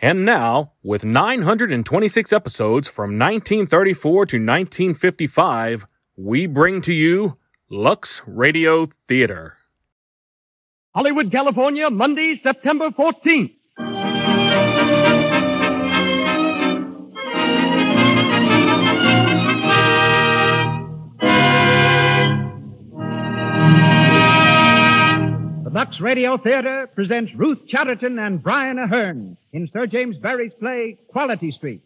And now, with 926 episodes from 1934 to 1955, we bring to you Lux Radio Theater. Hollywood, California, Monday, September 14th. Lux Radio Theater presents Ruth Chatterton and Brian Aherne in Sir James Barrie's play Quality Street.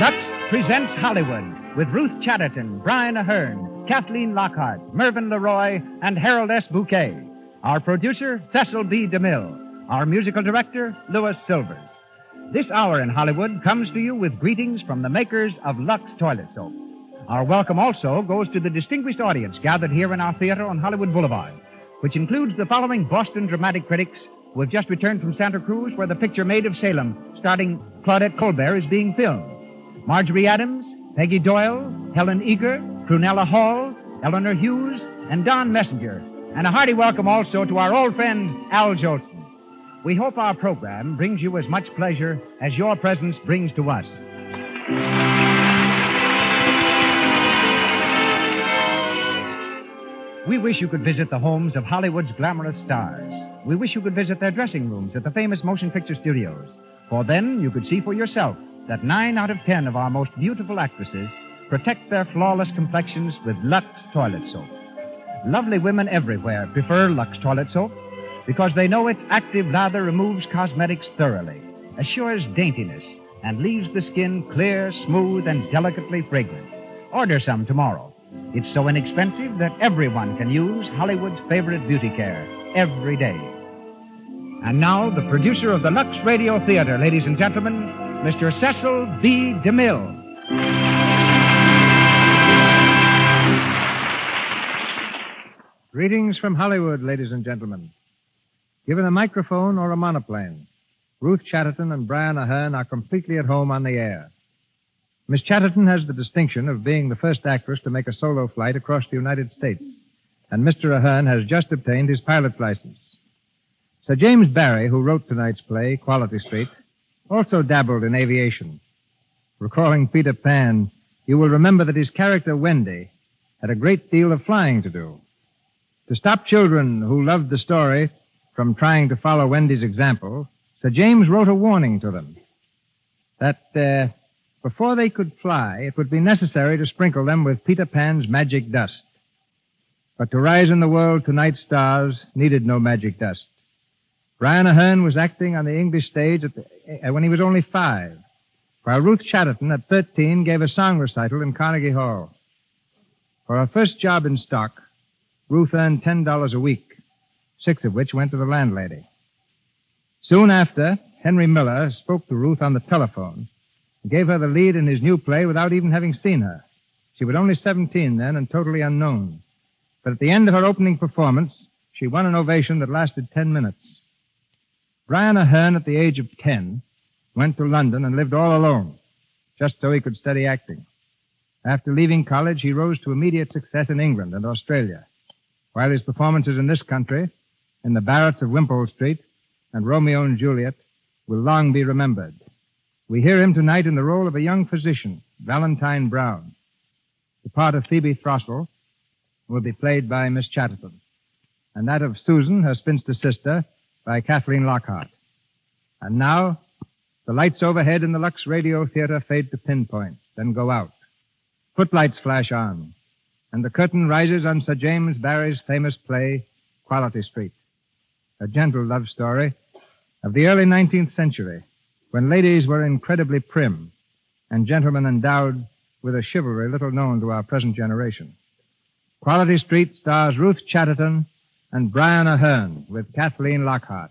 Lux presents Hollywood with Ruth Chatterton, Brian Aherne, Kathleen Lockhart, Mervyn LeRoy, and Harold S. Bucquet. Our producer, Cecil B. DeMille. Our musical director, Louis Silvers. This hour in Hollywood comes to you with greetings from the makers of Lux Toilet Soap. Our welcome also goes to the distinguished audience gathered here in our theater on Hollywood Boulevard, which includes the following Boston dramatic critics who have just returned from Santa Cruz, where the picture Maid of Salem, starring Claudette Colbert, is being filmed. Marjorie Adams, Peggy Doyle, Helen Eager, Prunella Hall, Eleanor Hughes, and Don Messenger. And a hearty welcome also to our old friend, Al Jolson. We hope our program brings you as much pleasure as your presence brings to us. We wish you could visit the homes of Hollywood's glamorous stars. We wish you could visit their dressing rooms at the famous motion picture studios. For then you could see for yourself that nine out of ten of our most beautiful actresses protect their flawless complexions with Lux toilet soap. Lovely women everywhere prefer Lux toilet soap because they know its active lather removes cosmetics thoroughly, assures daintiness, and leaves the skin clear, smooth, and delicately fragrant. Order some tomorrow. It's so inexpensive that everyone can use Hollywood's favorite beauty care every day. And now, the producer of the Lux Radio Theater, ladies and gentlemen, Mr. Cecil B. DeMille. Greetings from Hollywood, ladies and gentlemen. Given a microphone or a monoplane, Ruth Chatterton and Brian Aherne are completely at home on the air. Miss Chatterton has the distinction of being the first actress to make a solo flight across the United States, and Mr. Aherne has just obtained his pilot's license. Sir James Barrie, who wrote tonight's play, Quality Street, also dabbled in aviation. Recalling Peter Pan, you will remember that his character, Wendy, had a great deal of flying to do. To stop children who loved the story from trying to follow Wendy's example, Sir James wrote a warning to them that uh, before they could fly, it would be necessary to sprinkle them with Peter Pan's magic dust. But to rise in the world to night stars needed no magic dust. Brian Aherne was acting on the English stage the, uh, when he was only five, while Ruth Chatterton, at 13, gave a song recital in Carnegie Hall. For her first job in stock, Ruth earned $10 a week, six of which went to the landlady. Soon after, Henry Miller spoke to Ruth on the telephone and gave her the lead in his new play without even having seen her. She was only 17 then and totally unknown. But at the end of her opening performance, she won an ovation that lasted 10 minutes. Brian Aherne, at the age of 10, went to London and lived all alone, just so he could study acting. After leaving college, he rose to immediate success in England and Australia, while his performances in this country, in the Barretts of Wimpole Street and Romeo and Juliet, will long be remembered. We hear him tonight in the role of a young physician, Valentine Brown. The part of Phoebe Throssel will be played by Miss Chatterton, and that of Susan, her spinster sister, by Kathleen Lockhart. And now, the lights overhead in the Lux Radio Theater fade to pinpoint, then go out. Footlights flash on, and the curtain rises on Sir James Barrie's famous play, Quality Street, a gentle love story of the early 19th century when ladies were incredibly prim and gentlemen endowed with a chivalry little known to our present generation. Quality Street stars Ruth Chatterton and Brian Aherne with Kathleen Lockhart.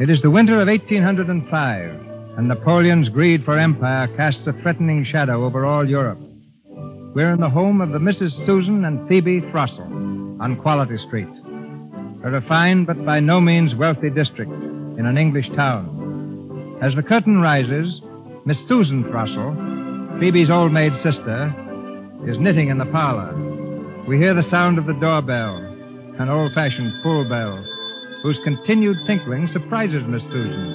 It is the winter of 1805, and Napoleon's greed for empire casts a threatening shadow over all Europe. We're in the home of the Mrs. Susan and Phoebe Throssell on Quality Street, a refined but by no means wealthy district in an English town. As the curtain rises, Miss Susan Throssell, Phoebe's old maid sister, is knitting in the parlor. We hear the sound of the doorbell, an old fashioned pull bell whose continued tinkling surprises Miss Susan.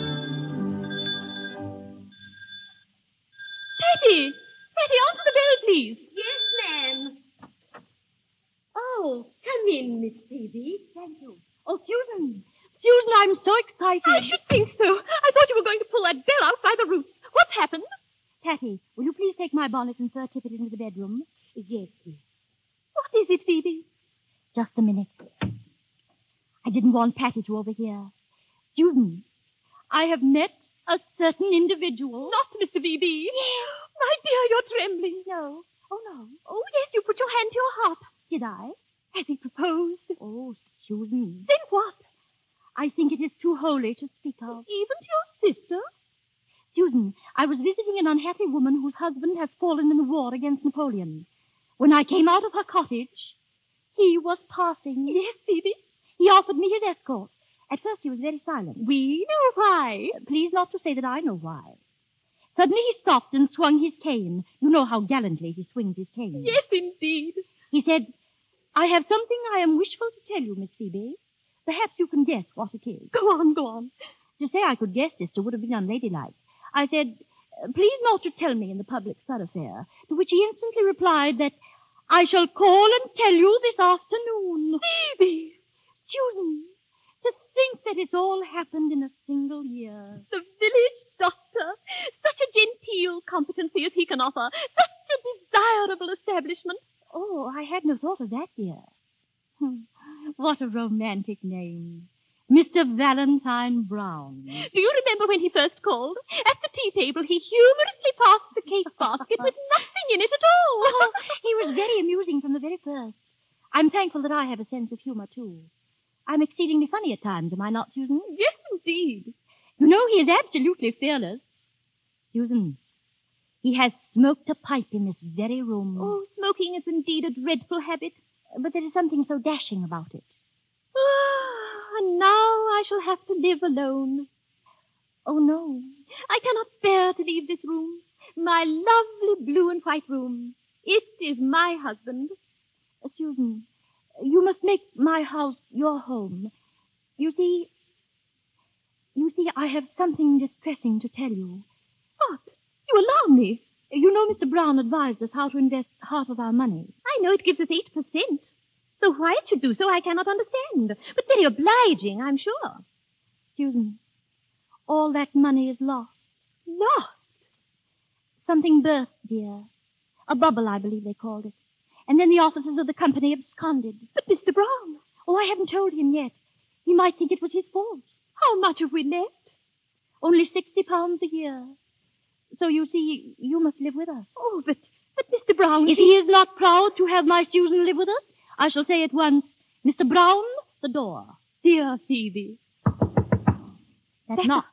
Patty! Patty, answer the bell, please. Yes, ma'am. Oh, come in, Miss Phoebe. Thank you. Oh, Susan. Susan, I'm so excited. I should think so. I thought you were going to pull that bell out by the roots. What's happened? Patty, will you please take my bonnet and fur tippet into the bedroom? Yes, please. What is it, Phoebe? Just a minute. I didn't want Patty to overhear. Susan, I have met a certain individual. Not Mr. Phoebe. My dear, you're trembling. No. Oh, no. Oh, yes, you put your hand to your heart. Did I? Has he proposed? Oh, Susan. Then what? I think it is too holy to speak of. Even to your sister? Susan, I was visiting an unhappy woman whose husband has fallen in the war against Napoleon. When I came out of her cottage, he was passing. Yes, Phoebe. He offered me his escort. At first he was very silent. We know why. Please not to say that I know why. Suddenly he stopped and swung his cane. You know how gallantly he swings his cane. Yes, indeed. He said, I have something I am wishful to tell you, Miss Phoebe. Perhaps you can guess what it is. Go on, go on. To say I could guess, sister, would have been unladylike. I said, please not to tell me in the public thoroughfare, to which he instantly replied that I shall call and tell you this afternoon. Phoebe! Susan, to think that it's all happened in a single year. The village doctor. Such a genteel competency as he can offer. Such a desirable establishment. Oh, I had no thought of that, dear. Hmm, What a romantic name. Mr. Valentine Brown. Do you remember when he first called? At the tea table, he humorously passed the cake basket with nothing in it at all. Oh, he was very amusing from the very first. I'm thankful that I have a sense of humor, too. I'm exceedingly funny at times, am I not, Susan? yes, indeed. You know, he is absolutely fearless. Susan, he has smoked a pipe in this very room. Oh, smoking is indeed a dreadful habit. But there is something so dashing about it. Ah, and now I shall have to live alone. Oh, no. I cannot bear to leave this room. My lovely blue and white room. It is my husband. Susan, you must make my house your home. You see, you see, I have something distressing to tell you. What? You alarm me. You know Mr. Brown advised us how to invest half of our money. I know it gives us eight per cent. So why it should do so, I cannot understand. But very obliging, I'm sure. Susan, all that money is lost. Lost? Something burst, dear. A bubble, I believe they called it. And then the officers of the company absconded. But Mr. Brown, Oh, I haven't told him yet. He might think it was his fault. how much have we left? Only sixty pounds a year. So you see, you must live with us. Oh, but, but Mr. Brown, If he is not proud to have my Susan live with us, I shall say at once, Mr. Brown, the door. Dear Phoebe. That That- knock.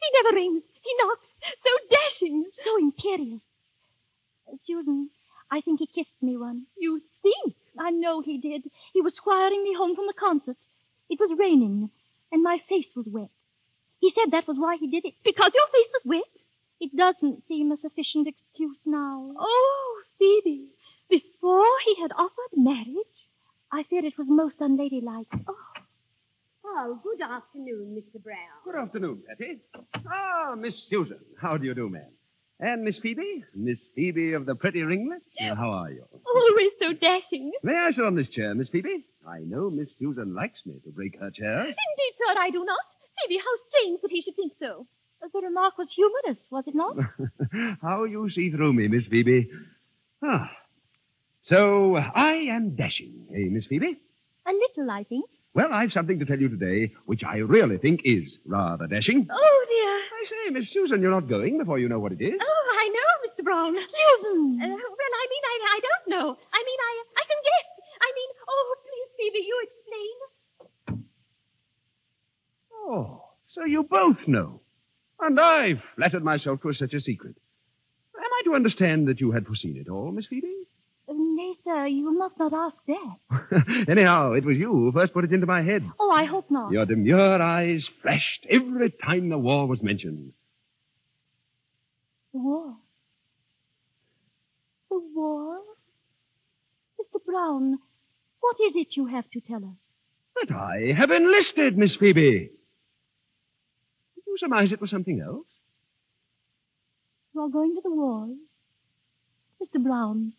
He never rings. He knocks. So dashing. So imperious. Susan, I think he kissed me once. You think? I know he did. He was squiring me home from the concert. It was raining, and my face was wet. He said that was why he did it. Because your face was wet? It doesn't seem a sufficient excuse now. Oh, Phoebe. Before he had offered marriage? I fear it was most unladylike. Oh, good afternoon, Mr. Brown. Good afternoon, Patty. Ah, Miss Susan. How do you do, ma'am? And Miss Phoebe? Miss Phoebe of the pretty ringlets? How are you? Always so dashing. May I sit on this chair, Miss Phoebe? I know Miss Susan likes me to break her chair. Indeed, sir, I do not. Phoebe, how strange that he should think so. The remark was humorous, was it not? how you see through me, Miss Phoebe. Ah. So, I am dashing, eh, Miss Phoebe? a little, I think. Well, I've something to tell you today which I really think is rather dashing. Oh, dear. I say, Miss Susan, you're not going before you know what it is. Oh, I know, Mr. Brown. Susan! Uh, well, I mean, I, I don't know. I mean, I, I can guess. I mean, oh, please, Phoebe, you explain. Oh, so you both know. And I flattered myself myself 'twas such a secret. Am I to understand that you had foreseen it all, Miss Phoebe? Nay, sir, you must not ask that. Anyhow, it was you who first put it into my head. Oh, I hope not. Your demure eyes flashed every time the war was mentioned. The war. The war? Mr. Brown, what is it you have to tell us? That I have enlisted, Miss Phoebe. Did you surmise it was something else? You are going to the wars? Mr. Brown,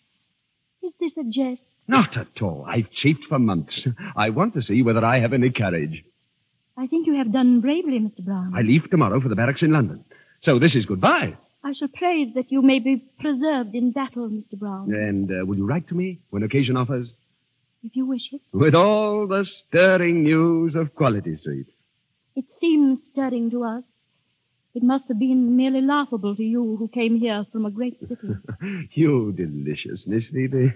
is this a jest? Not at all. I've chafed for months. I want to see whether I have any courage. I think you have done bravely, Mr. Brown. I leave tomorrow for the barracks in London. So this is goodbye. I shall pray that you may be preserved in battle, Mr. Brown, And uh, will you write to me when occasion offers? if you wish it. With all the stirring news of Quality Street. It seems stirring to us. It must have been merely laughable to you who came here from a great city. You delicious Miss Phoebe.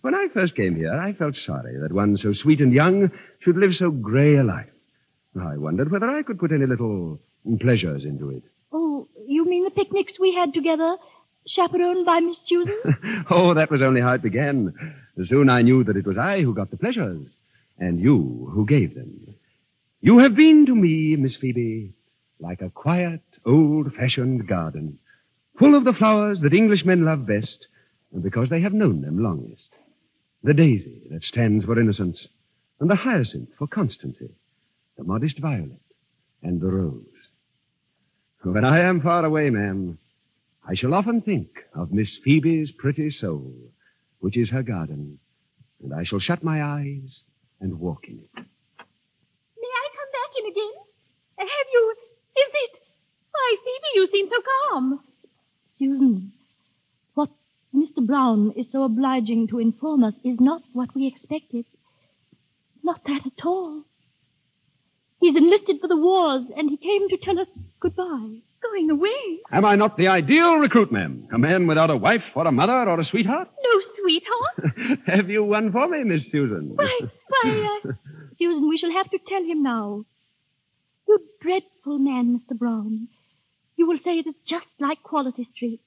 When I first came here, I felt sorry that one so sweet and young should live so grey a life. I wondered whether I could put any little pleasures into it. oh, you mean the picnics we had together, chaperoned by Miss Susan? oh, that was only how it began. Soon I knew that it was I who got the pleasures, and you who gave them. You have been to me, Miss Phoebe, like a quiet, old-fashioned garden, full of the flowers that Englishmen love best, and because they have known them longest. The daisy that stands for innocence, and the hyacinth for constancy, the modest violet, and the rose. When I am far away, ma'am, I shall often think of Miss Phoebe's pretty soul, which is her garden, and I shall shut my eyes and walk in it. May I come back in again? Have you... Is. Why, Phoebe, you seem so calm. Susan, what Mr. Brown is so obliging to inform us is not what we expected. Not that at all. He's enlisted for the wars, and he came to tell us goodbye. Going away? Am I not the ideal recruit, ma'am? A man without a wife or a mother or a sweetheart? No sweetheart? have you one for me, Miss Susan? Why, why, uh... Susan, we shall have to tell him now. You dreadful man, Mr. Brown. You will say it is just like Quality Street.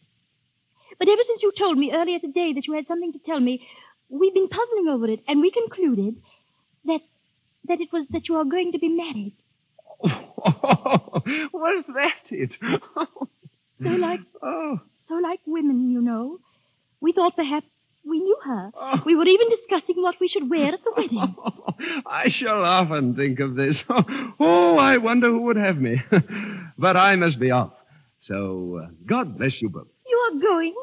But ever since you told me earlier today that you had something to tell me, we've been puzzling over it, and we concluded that that it was that you are going to be married. was that it? So like oh. so like women, you know. We thought perhaps we knew her. Oh. We were even discussing what we should wear at the wedding. I shall often think of this. Oh, I wonder who would have me. but I must be off. So, uh, God bless you both. You are going?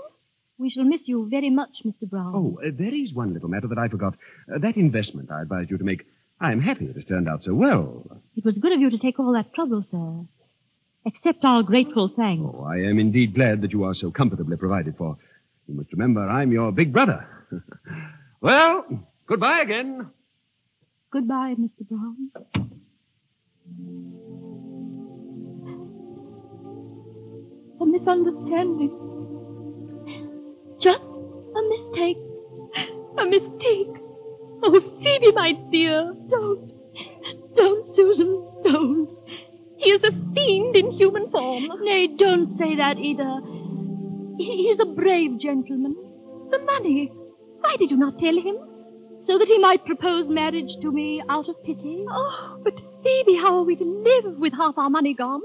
We shall miss you very much, Mr. Brown. Oh, uh, there is one little matter that I forgot. Uh, that investment I advised you to make. I'm happy it has turned out so well. It was good of you to take all that trouble, sir. Accept our grateful thanks. Oh, I am indeed glad that you are so comfortably provided for. You must remember I'm your big brother. well, goodbye again. Goodbye, Mr. Brown. A misunderstanding. Just a mistake. A mistake. Oh, Phoebe, my dear, don't. Don't, Susan, don't. He is a fiend in human form. Nay, don't say that either. He- He's a brave gentleman. The money. Why did you not tell him? So that he might propose marriage to me out of pity. Oh, but Phoebe, how are we to live with half our money gone?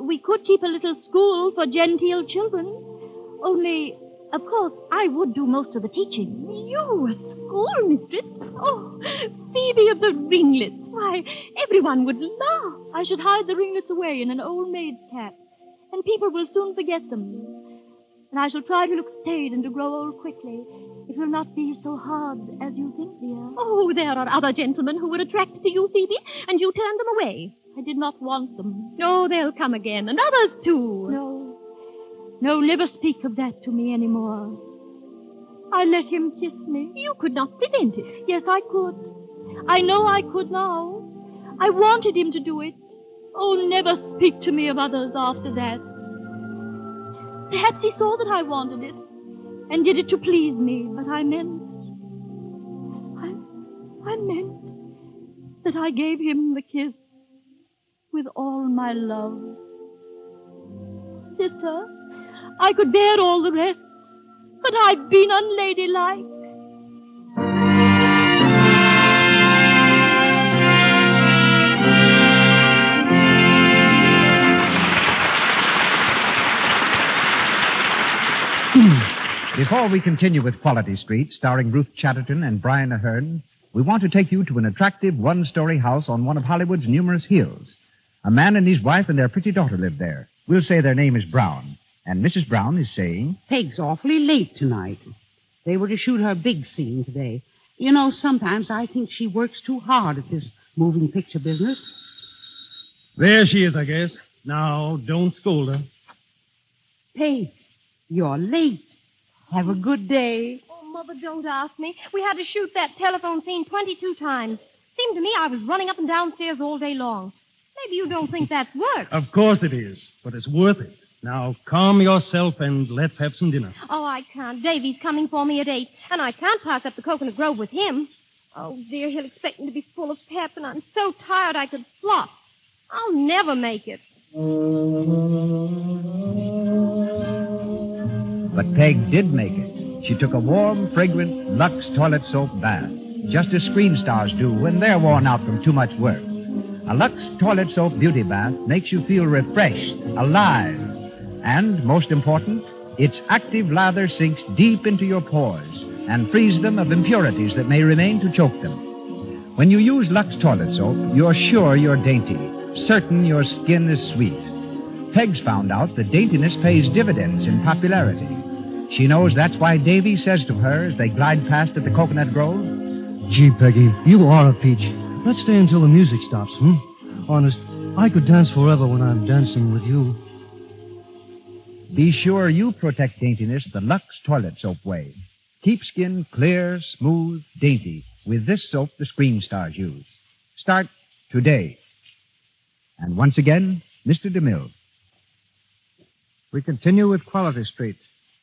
We could keep a little school for genteel children. Only, of course, I would do most of the teaching. You, a schoolmistress? Oh, Phoebe of the ringlets. Why, everyone would laugh. I should hide the ringlets away in an old maid's cap, and people will soon forget them. And I shall try to look staid and to grow old quickly. It will not be so hard as you think, dear. Oh, there are other gentlemen who were attracted to you, Phoebe, and you turned them away. I did not want them. Oh, they'll come again, and others too. No. No, never speak of that to me any more. I let him kiss me. You could not prevent it. Yes, I could. I know I could now. I wanted him to do it. Oh, never speak to me of others after that. Perhaps he saw that I wanted it and did it to please me, but I meant. I, I meant that I gave him the kiss with all my love. Sister, I could bear all the rest, but I've been unladylike. Before we continue with Quality Street, starring Ruth Chatterton and Brian Aherne, we want to take you to an attractive one story house on one of Hollywood's numerous hills. A man and his wife and their pretty daughter live there. We'll say their name is Brown. And Mrs. Brown is saying, Peg's awfully late tonight. They were to shoot her big scene today. You know, sometimes I think she works too hard at this moving picture business. There she is, I guess. Now, don't scold her. Peg, you're late. Have a good day. Oh, Mother, don't ask me. We had to shoot that telephone scene 22 times. Seemed to me I was running up and downstairs all day long. Maybe you don't think that's work. Of course it is, but it's worth it. Now, calm yourself and let's have some dinner. Oh, I can't. Davy's coming for me at 8, and I can't pass up the coconut grove with him. Oh, dear, he'll expect me to be full of pep, and I'm so tired I could flop. I'll never make it. But Peg did make it. She took a warm, fragrant Lux toilet soap bath, just as screen stars do when they're worn out from too much work. A Lux toilet soap beauty bath makes you feel refreshed, alive, and, most important, its active lather sinks deep into your pores and frees them of impurities that may remain to choke them. When you use Lux toilet soap, you're sure you're dainty, certain your skin is sweet. Peg's found out that daintiness pays dividends in popularity. She knows that's why Davy says to her as they glide past at the Coconut Grove, Gee, Peggy, you are a peach. Let's stay until the music stops, hmm? Honest, I could dance forever when I'm dancing with you. Be sure you protect daintiness the Lux toilet soap way. Keep skin clear, smooth, dainty with this soap the screen stars use. Start today. And once again, Mr. DeMille. We continue with Quality Street,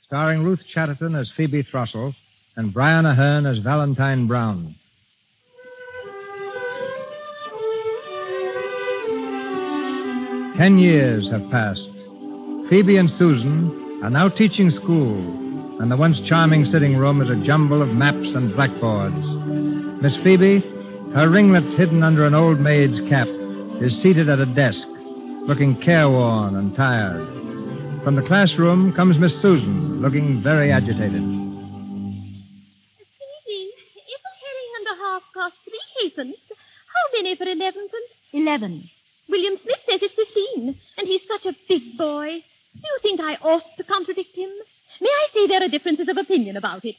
starring Ruth Chatterton as Phoebe Thrussell and Brian Aherne as Valentine Brown. Ten years have passed. Phoebe and Susan are now teaching school, and the once charming sitting room is a jumble of maps and blackboards. Miss Phoebe, her ringlets hidden under an old maid's cap, is seated at a desk, looking careworn and tired. From the classroom comes Miss Susan, looking very agitated. Phoebe, if a herring and a half cost three halfpence, how many for elevenpence? Eleven. William Smith says it's fifteen, and he's such a big boy. Do you think I ought to contradict him? May I say there are differences of opinion about it?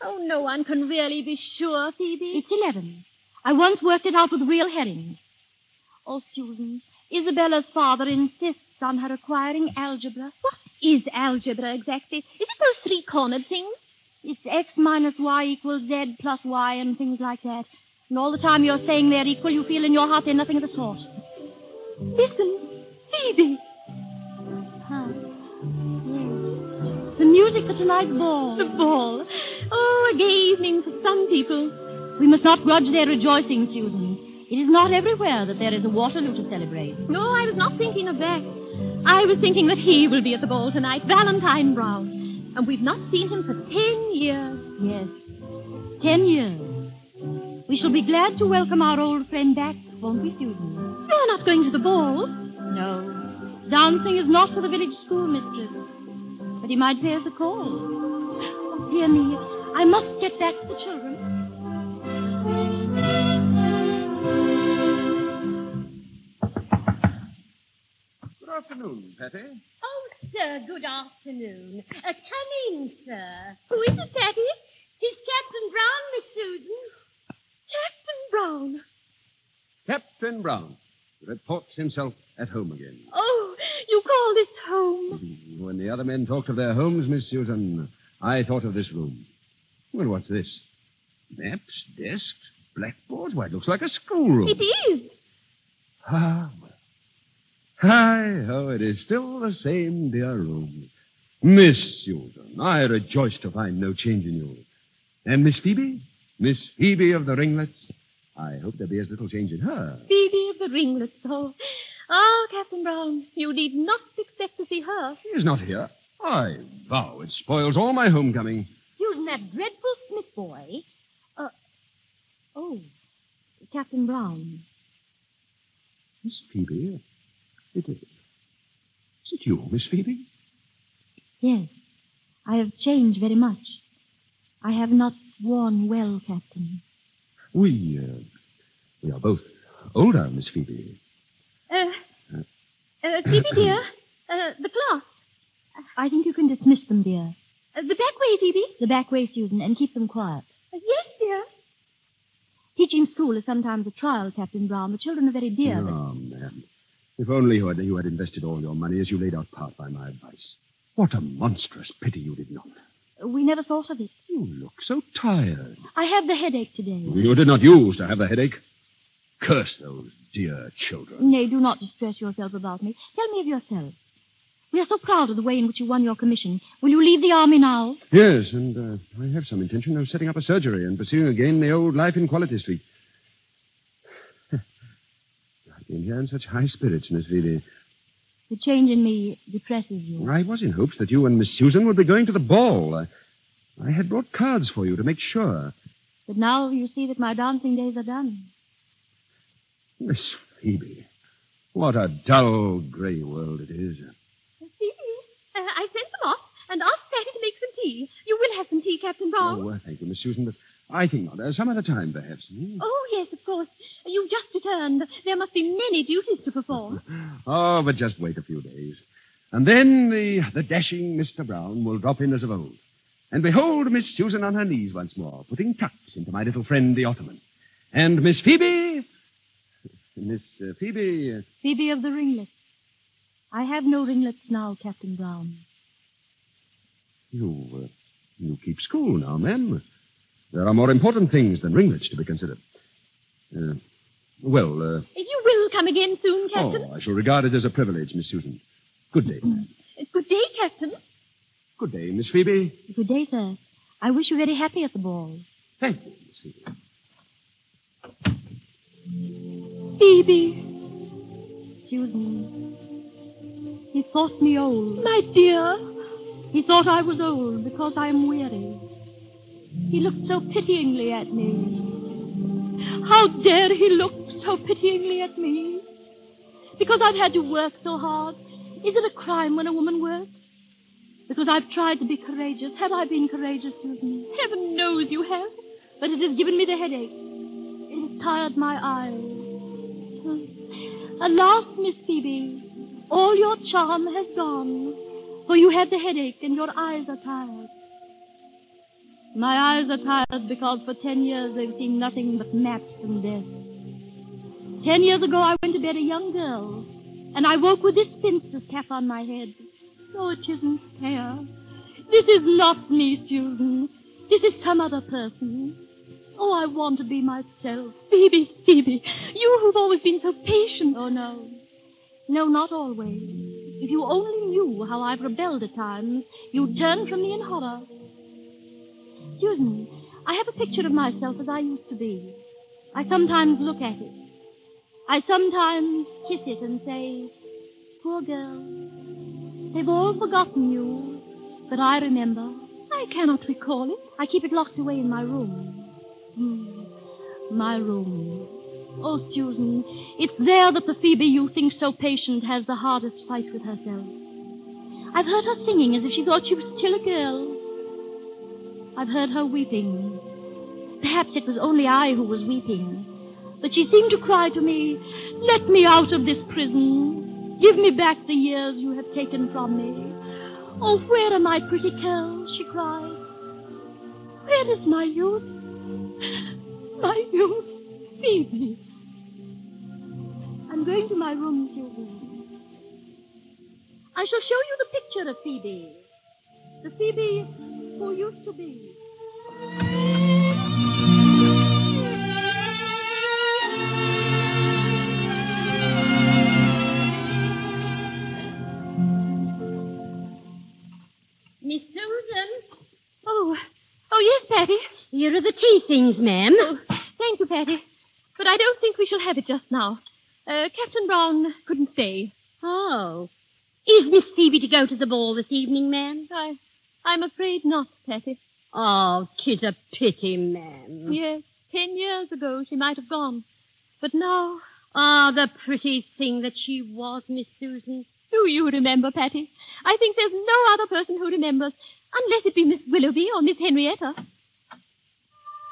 Oh, no one can really be sure, Phoebe. It's eleven. I once worked it out with real herrings. Oh, Susan, Isabella's father insists on her acquiring algebra. What is algebra exactly? Is it those three-cornered things? It's x minus y equals z plus y and things like that. And all the time you're saying they're equal, you feel in your heart they're nothing of the sort. Listen, Phoebe. Huh. Yes. The music for tonight's ball. The ball. Oh, a gay evening for some people. We must not grudge their rejoicing, Susan. It is not everywhere that there is a Waterloo to celebrate. No, I was not thinking of that. I was thinking that he will be at the ball tonight, Valentine Brown. And we've not seen him for ten years. Yes. Ten years. We shall be glad to welcome our old friend back, won't we, Susan? You're not going to the ball. No. Dancing is not for the village schoolmistress. But he might pay us a call. Oh, dear me. I must get back to the children. Afternoon, Patty. Oh, sir, good afternoon. Uh, come in, sir. Who is it, Patty? It's Captain Brown, Miss Susan. Captain Brown. Captain Brown reports himself at home again. Oh, you call this home? When the other men talked of their homes, Miss Susan, I thought of this room. Well, what's this? Maps, desks, blackboards? Why, it looks like a schoolroom. It is. Ah. Hi, oh, it is still the same dear room. Miss Susan, I rejoice to find no change in you. And Miss Phoebe? Miss Phoebe of the ringlets? I hope there be as little change in her. Phoebe of the ringlets, oh. Oh, Captain Brown, you need not expect to see her. She is not here. I vow it spoils all my homecoming. Using that dreadful Smith boy. Uh, oh, Captain Brown. Miss Phoebe? It is. Is it you, Miss Phoebe? Yes, I have changed very much. I have not worn well, Captain. We, uh, we are both older, Miss Phoebe. Uh, uh, Phoebe, dear, uh, the cloth. I think you can dismiss them, dear. Uh, the back way, Phoebe. The back way, Susan, and keep them quiet. Uh, yes, dear. Teaching school is sometimes a trial, Captain Brown. The children are very dear, oh, but ma'am. If only you had, you had invested all your money as you laid out part by my advice. What a monstrous pity you did not. we never thought of it. You look so tired. I have the headache today. You did not use to have the headache. Curse those dear children. Nay, do not distress yourself about me. Tell me of yourself. We are so proud of the way in which you won your commission. Will you leave the army now? Yes, and uh, I have some intention of setting up a surgery and pursuing again the old life in Quality Street. I've been here in such high spirits, Miss Phoebe. The change in me depresses you. I was in hopes that you and Miss Susan would be going to the ball. I, I had brought cards for you to make sure. But now you see that my dancing days are done. Miss Phoebe, what a dull, gray world it is. Phoebe, uh, I sent them off and asked Patty to make some tea. You will have some tea, Captain Brown. Oh, well, thank you, Miss Susan, but I think not. Uh, some other time, perhaps. Hmm? Oh, yes, of course. You've just returned. There must be many duties to perform. Oh, but just wait a few days. And then the, the dashing Mr. Brown will drop in as of old. And behold Miss Susan on her knees once more, putting tucks into my little friend, the Ottoman. And Miss Phoebe... Miss uh, Phoebe... uh, Phoebe of the ringlets. I have no ringlets now, Captain Brown. You, uh, you keep school now, ma'am. There are more important things than ringlets to be considered. Uh, well, uh, You will come again soon, Captain. oh, I shall regard it as a privilege, Miss Susan. Good day. ma'am. Good day, Captain. Good day, Miss Phoebe. Good day, sir. I wish you very happy at the ball. Thank you, Miss Phoebe. Phoebe, Susan. He thought me old. my dear. He thought I was old because I am weary. He looked so pityingly at me. How dare he look so pityingly at me? Because I've had to work so hard. Is it a crime when a woman works? Because I've tried to be courageous. Have I been courageous, Susan? Heaven knows you have. But it has given me the headache. It has tired my eyes. Alas, Miss Phoebe, all your charm has gone, for you have the headache and your eyes are tired. My eyes are tired because for ten years they've seen nothing but maps and death. Ten years ago I went to bed a young girl, and I woke with this spinster's cap on my head. Oh, it isn't fair. This is not me, Susan. This is some other person. Oh, I want to be myself. Phoebe, Phoebe, you who've always been so patient. Oh, no. No, not always. If you only knew how I've rebelled at times, you'd turn from me in horror. Susan, I have a picture of myself as I used to be. I sometimes look at it. I sometimes kiss it and say, Poor girl, they've all forgotten you, but I remember. I cannot recall it. I keep it locked away in my room. Hmm, my room. Oh, Susan, it's there that the Phoebe you think so patient has the hardest fight with herself. I've heard her singing as if she thought she was still a girl. I've heard her weeping. Perhaps it was only I who was weeping. But she seemed to cry to me, Let me out of this prison. Give me back the years you have taken from me. Oh, where are my pretty curls? she cried. Where is my youth? My youth, Phoebe. I'm going to my room, Susan. I shall show you the picture of Phoebe. The Phoebe who used to be. Miss Susan. Oh, oh yes, Patty. Here are the tea things, ma'am. Oh, thank you, Patty. But I don't think we shall have it just now. Uh, Captain Brown couldn't stay. Oh. Is Miss Phoebe to go to the ball this evening, ma'am? I, I'm afraid not, Patty. Oh, 'tis a pity, ma'am. Yes, ten years ago she might have gone. But now, Ah, the pretty thing that she was, Miss Susan. do you remember, Patty? I think there's no other person who remembers, unless it be Miss Willoughby or Miss Henrietta.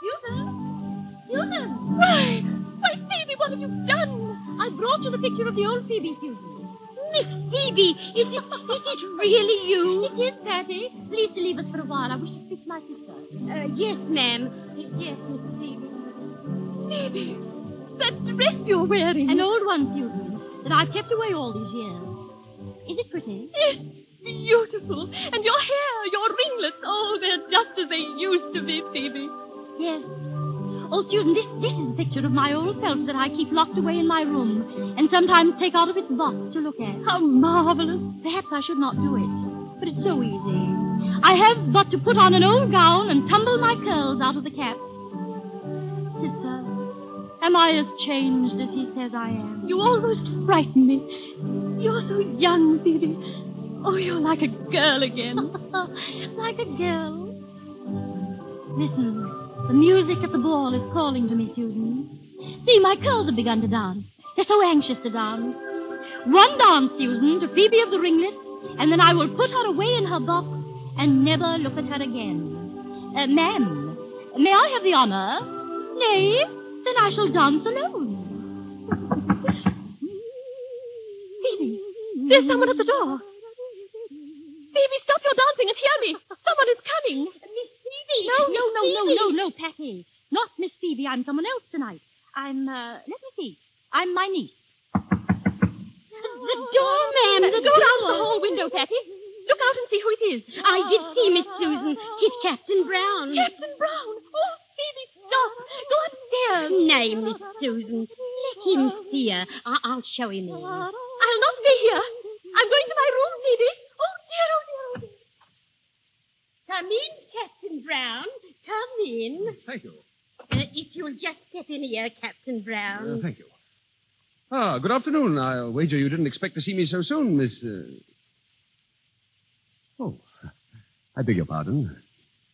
Susan! Susan! Why, why, Phoebe, what have you done? I brought you the picture of the old Phoebe, Susan. Miss Phoebe, is it, is it really you? It is, Patty. Please to leave us for a while. I wish to speak to my sister. Uh, yes, ma'am. Yes, Mrs. Phoebe. Phoebe, that dress you're wearing. An old one, Susan, that I've kept away all these years. Is it pretty? Yes, beautiful. And your hair, your ringlets, oh, they're just as they used to be, Phoebe. Yes. Oh, Susan, this, this is a picture of my old self that I keep locked away in my room and sometimes take out of its box to look at. How marvelous. Perhaps I should not do it, but it's so easy. I have but to put on an old gown and tumble my curls out of the cap. Sister, am I as changed as he says I am? You almost frighten me. You're so young, Phoebe. Oh, you're like a girl again. like a girl. Listen, the music at the ball is calling to me, Susan. See, my curls have begun to dance. They're so anxious to dance. One dance, Susan, to Phoebe of the ringlets, and then I will put her away in her box and never look at her again. Uh, ma'am, may I have the honor? Nay, then I shall dance alone. Phoebe, there's someone at the door. Phoebe, stop your dancing and hear me. Someone is coming. Phoebe! No, no, no, no, no, no, Patty. Not Miss Phoebe. I'm someone else tonight. I'm, uh, let me see. I'm my niece. The door, ma'am, the Go door. the hall window, Patty. Look out and see who it is. I did see Miss Susan. Tis Captain Brown. Captain Brown. Oh, Phoebe, stop. Go upstairs. Nay, Miss Susan. Let him see her. I- I'll show him in. I'll not be here. I'm going to my room, Phoebe. Oh, dear, oh, oh, dear. Come in, Captain Brown. Come in. Thank you. Uh, if you'll just step in here, Captain Brown. Uh, thank you. Ah, good afternoon. I'll wager you didn't expect to see me so soon, Miss. Uh... Oh, I beg your pardon.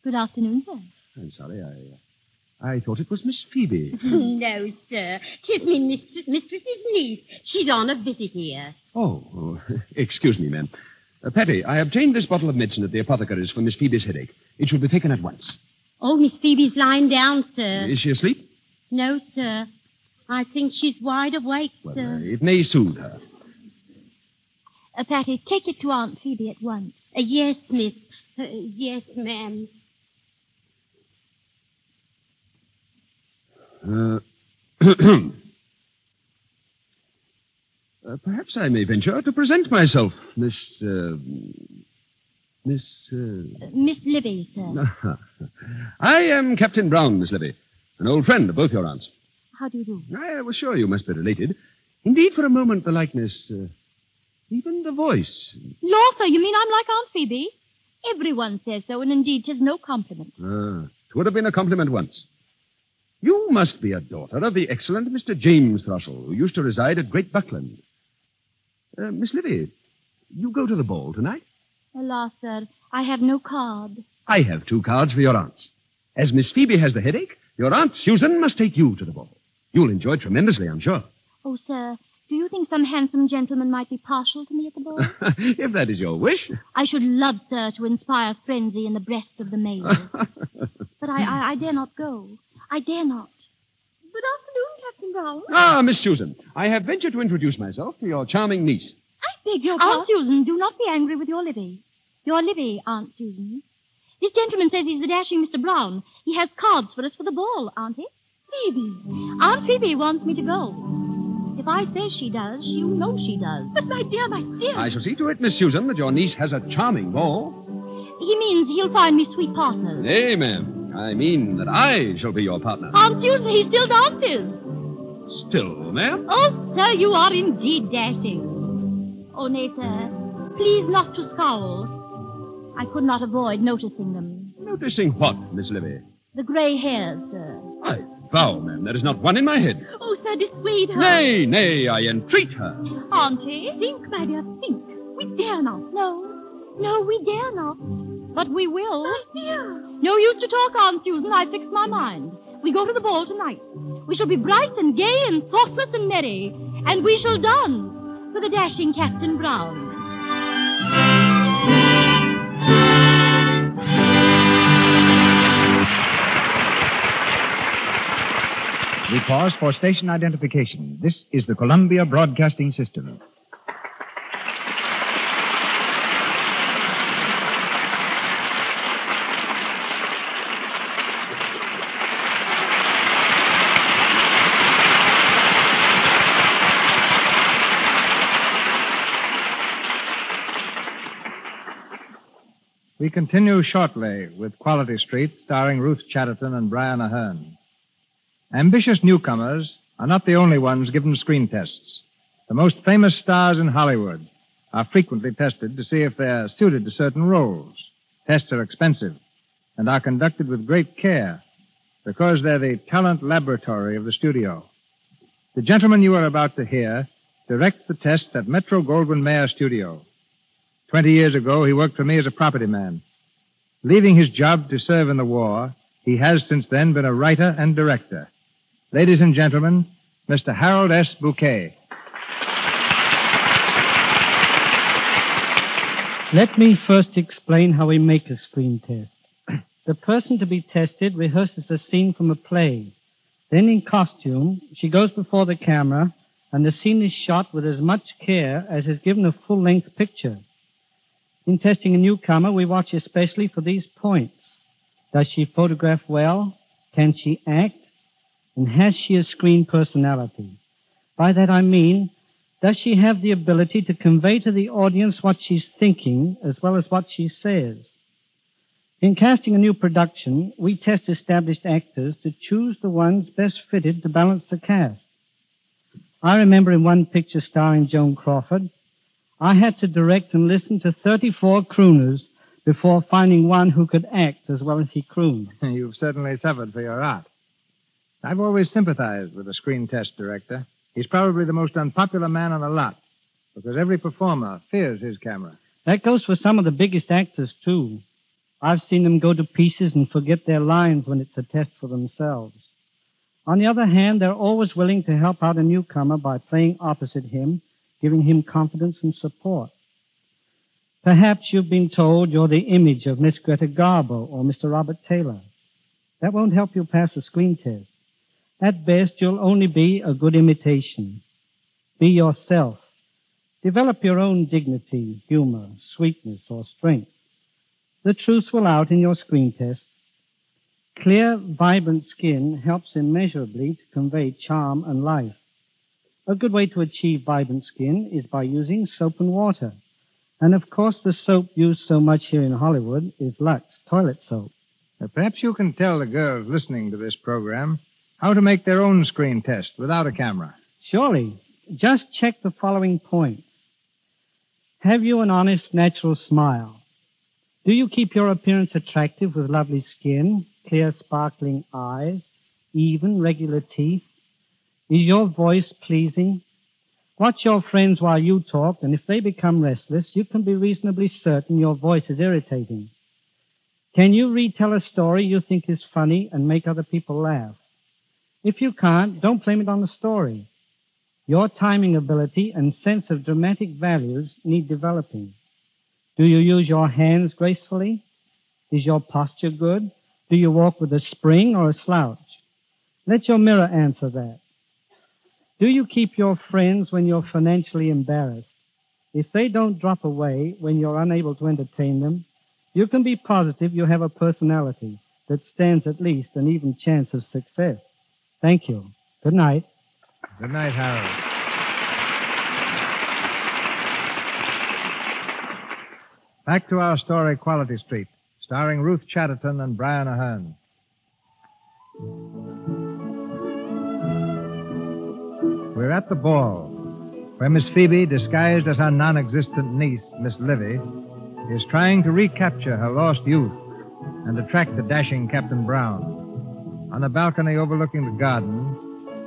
Good afternoon, sir. I'm sorry. I, uh, I thought it was Miss Phoebe. no, sir. Tis me mistress, mistress's niece. She's on a visit here. oh, oh, excuse me, ma'am. Uh, Patty, I obtained this bottle of medicine at the apothecary's for Miss Phoebe's headache. It should be taken at once. Oh, Miss Phoebe's lying down, sir. Is she asleep? No, sir. I think she's wide awake, Well, sir. uh, it may soothe her. Uh, Patty, take it to Aunt Phoebe at once. Uh, yes, miss. Uh, yes, ma'am. Uh, uh, perhaps I may venture to present myself, Miss. Uh, Miss. Uh... Uh, Miss Livvy, sir. I am Captain Brown, Miss Livvy, an old friend of both your aunts. How do you do? I was sure you must be related. Indeed, for a moment, the likeness, uh, even the voice. Law, sir, you mean I'm like Aunt Phoebe? Everyone says so, and indeed 'tis no compliment. Ah, it would have been a compliment once. You must be a daughter of the excellent Mr. James Thrushell, who used to reside at Great Buckland. Uh, Miss Livvy, you go to the ball tonight? Alas, sir, I have no card. I have two cards for your aunts. As Miss Phoebe has the headache, your aunt Susan must take you to the ball. You'll enjoy it tremendously, I'm sure. Oh, sir, do you think some handsome gentleman might be partial to me at the ball? if that is your wish. I should love, sir, to inspire frenzy in the breast of the male. but I, I, I dare not go. I dare not. Good afternoon, Captain Brown. ah, Miss Susan, I have ventured to introduce myself to your charming niece. I beg your pardon. Aunt pardon. Susan, do not be angry with your Livvy. Your Livvy, Aunt Susan. This gentleman says he's the dashing Mr. Brown. He has cards for us for the ball, auntie. Phoebe. Aunt Phoebe wants me to go. If I say she does, you know she does. But, my dear, my dear. I shall see to it, Miss Susan, that your niece has a charming ball. He means he'll find me sweet partners. Nay, ma'am. I mean that I shall be your partner. Aunt Susan, he still dances. Still, ma'am? Oh, sir, you are indeed dashing. Oh, nay, sir. Please not to scowl. I could not avoid noticing them. Noticing what, Miss Livvy? The gray hairs, sir. I vow, ma'am, there is not one in my head. Oh, sir, dissuade her. Nay, nay, I entreat her. Auntie, think, my dear, think. We dare not. No, no, we dare not. But we will. My dear. No use to talk on, Susan. I fixed my mind. We go to the ball tonight. We shall be bright and gay and thoughtless and merry. And we shall dance for the dashing Captain Brown. We pause for station identification. This is the Columbia Broadcasting System. We continue shortly with Quality Street, starring Ruth Chatterton and Brian Aherne. Ambitious newcomers are not the only ones given screen tests. The most famous stars in Hollywood are frequently tested to see if they're suited to certain roles. Tests are expensive and are conducted with great care because they're the talent laboratory of the studio. The gentleman you are about to hear directs the tests at Metro Goldwyn Mayer Studio. Twenty years ago, he worked for me as a property man. Leaving his job to serve in the war, he has since then been a writer and director. Ladies and gentlemen, Mr. Harold S. Bucquet. Let me first explain how we make a screen test. the person to be tested rehearses a scene from a play. Then, in costume, she goes before the camera, and the scene is shot with as much care as is given a full length picture. In testing a newcomer, we watch especially for these points. Does she photograph well? Can she act? And has she a screen personality? By that I mean, does she have the ability to convey to the audience what she's thinking as well as what she says? In casting a new production, we test established actors to choose the ones best fitted to balance the cast. I remember in one picture starring Joan Crawford, I had to direct and listen to 34 crooners before finding one who could act as well as he crooned. You've certainly suffered for your art. I've always sympathized with a screen test director. He's probably the most unpopular man on the lot because every performer fears his camera. That goes for some of the biggest actors, too. I've seen them go to pieces and forget their lines when it's a test for themselves. On the other hand, they're always willing to help out a newcomer by playing opposite him giving him confidence and support. Perhaps you've been told you're the image of Miss Greta Garbo or Mr. Robert Taylor. That won't help you pass a screen test. At best, you'll only be a good imitation. Be yourself. Develop your own dignity, humor, sweetness, or strength. The truth will out in your screen test. Clear, vibrant skin helps immeasurably to convey charm and life. A good way to achieve vibrant skin is by using soap and water. And of course, the soap used so much here in Hollywood is Lux toilet soap. Now, perhaps you can tell the girls listening to this program how to make their own screen test without a camera. Surely. Just check the following points. Have you an honest, natural smile? Do you keep your appearance attractive with lovely skin, clear, sparkling eyes, even, regular teeth? Is your voice pleasing? Watch your friends while you talk, and if they become restless, you can be reasonably certain your voice is irritating. Can you retell a story you think is funny and make other people laugh? If you can't, don't blame it on the story. Your timing ability and sense of dramatic values need developing. Do you use your hands gracefully? Is your posture good? Do you walk with a spring or a slouch? Let your mirror answer that. Do you keep your friends when you're financially embarrassed? If they don't drop away when you're unable to entertain them, you can be positive you have a personality that stands at least an even chance of success. Thank you. Good night. Good night, Harold. Back to our story, Quality Street, starring Ruth Chatterton and Brian Aherne. We're at the ball, where Miss Phoebe, disguised as her non existent niece, Miss Livvy, is trying to recapture her lost youth and attract the dashing Captain Brown. on a balcony overlooking the garden,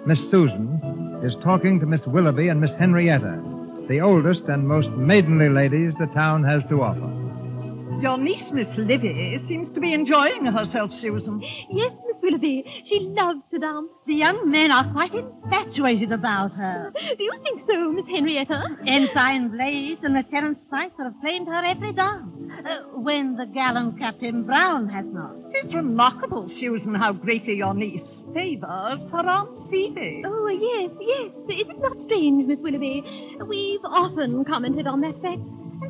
Miss Susan is talking to Miss Willoughby and Miss Henrietta, the oldest and most maidenly ladies the town has to offer. Your niece, Miss Livvy, seems to be enjoying herself, Susan. Yes, Willoughby. She loves to dance. The young men are quite infatuated about her. Do you think so, Miss Henrietta? Ensign Blades and Lieutenant Spicer have claimed her every dance, uh, when the gallant Captain Brown has not. It's remarkable, Susan, how greatly your niece favors her Aunt Phoebe. Oh, yes, yes. Is it not strange, Miss Willoughby? We've often commented on that fact.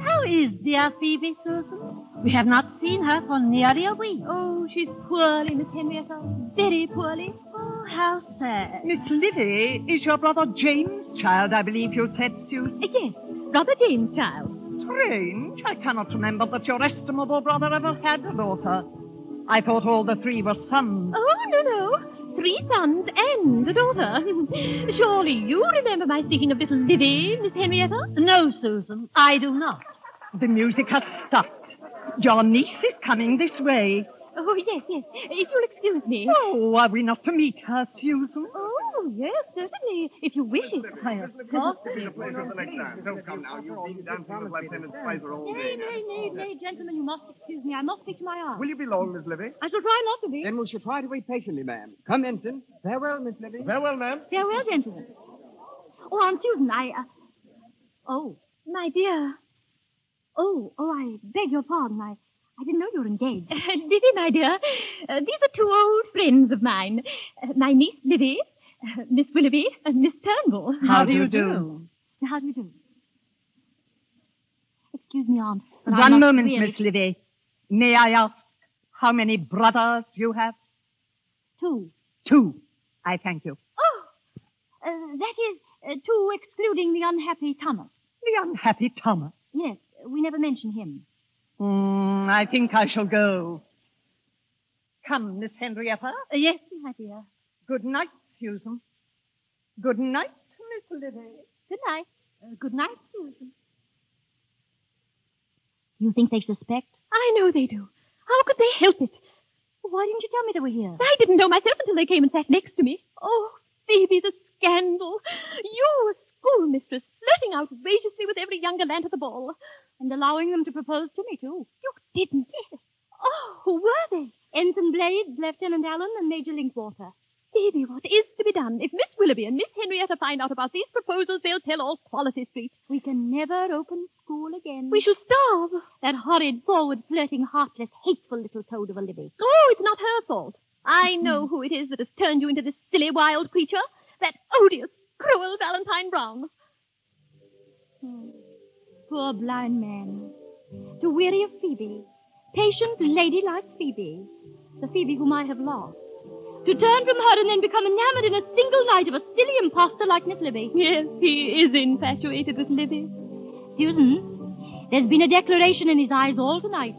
How is dear Phoebe, Susan? We have not seen her for nearly a week. Oh, she's poorly, Miss Henrietta. Very poorly. Oh, how sad. Miss Livvy is your brother James' child, I believe you said, Susan. Uh, yes, brother James' child. Strange. I cannot remember that your estimable brother ever had a daughter. I thought all the three were sons. Oh, no, no. Three sons and a daughter. Surely you remember my speaking of little Livvy, Miss Henrietta? No, Susan, I do not. The music has stopped. Your niece is coming this way. Oh, yes, yes. If you'll excuse me. Oh, are we not to meet her, Susan? Oh, yes, certainly. If you wish it. Why, of course. Don't come now. You've been dancing with Lieutenant Spicer all Nay, nay, nay, nay, gentlemen, you must excuse me. I must speak to my aunt. Will you be long, Miss Livvy? I shall try not to be. Then we shall try to wait patiently, ma'am. Come, Ensign. Farewell, Miss Livvy. Farewell, ma'am. Farewell, gentlemen. Oh, Aunt Susan, I. Uh... Oh, my dear. Oh, oh, I beg your pardon. I, I didn't know you were engaged. Livvy, my dear, uh, these are two old friends of mine. Uh, my niece, Livvy, uh, Miss Willoughby, and Miss Turnbull. How do you do? How do you do? Excuse me, Aunt. but One moment, really- Miss Livvy. May I ask how many brothers you have? Two. Two. I thank you. Oh, uh, that is uh, two excluding the unhappy Thomas. The unhappy Thomas. Yes, we never mention him. Mm, I think I shall go. Come, Miss Henrietta. Uh, yes, my dear. Good night, Susan. Good night, Miss Livvy. Good night. Uh, good night, Susan. You think they suspect? I know they do. How could they help it? Why didn't you tell me they were here? I didn't know myself until they came and sat next to me. Oh, Phoebe, the scandal. You, a schoolmistress, flirting outrageously with every young gallant at the ball. And allowing them to propose to me, too. You didn't? Yes. Oh, who were they? Ensign Blades, Lieutenant Allen, and Major Linkwater. Phoebe, what is to be done? If Miss Willoughby and Miss Henrietta find out about these proposals, they'll tell all Quality Street. We can never open school again. We shall starve. That horrid, forward, flirting, heartless, hateful little toad of a Livvy. Oh, it's not her fault. I know who it is that has turned you into this silly, wild creature. That odious, cruel Valentine Brown. Hmm. Poor blind man. To weary of Phoebe, patient, ladylike Phoebe, the Phoebe whom I have lost. To turn from her and then become enamored in a single night of a silly impostor like Miss Livvy. Yes, he is infatuated with Livvy. Susan, there's been a declaration in his eyes all tonight.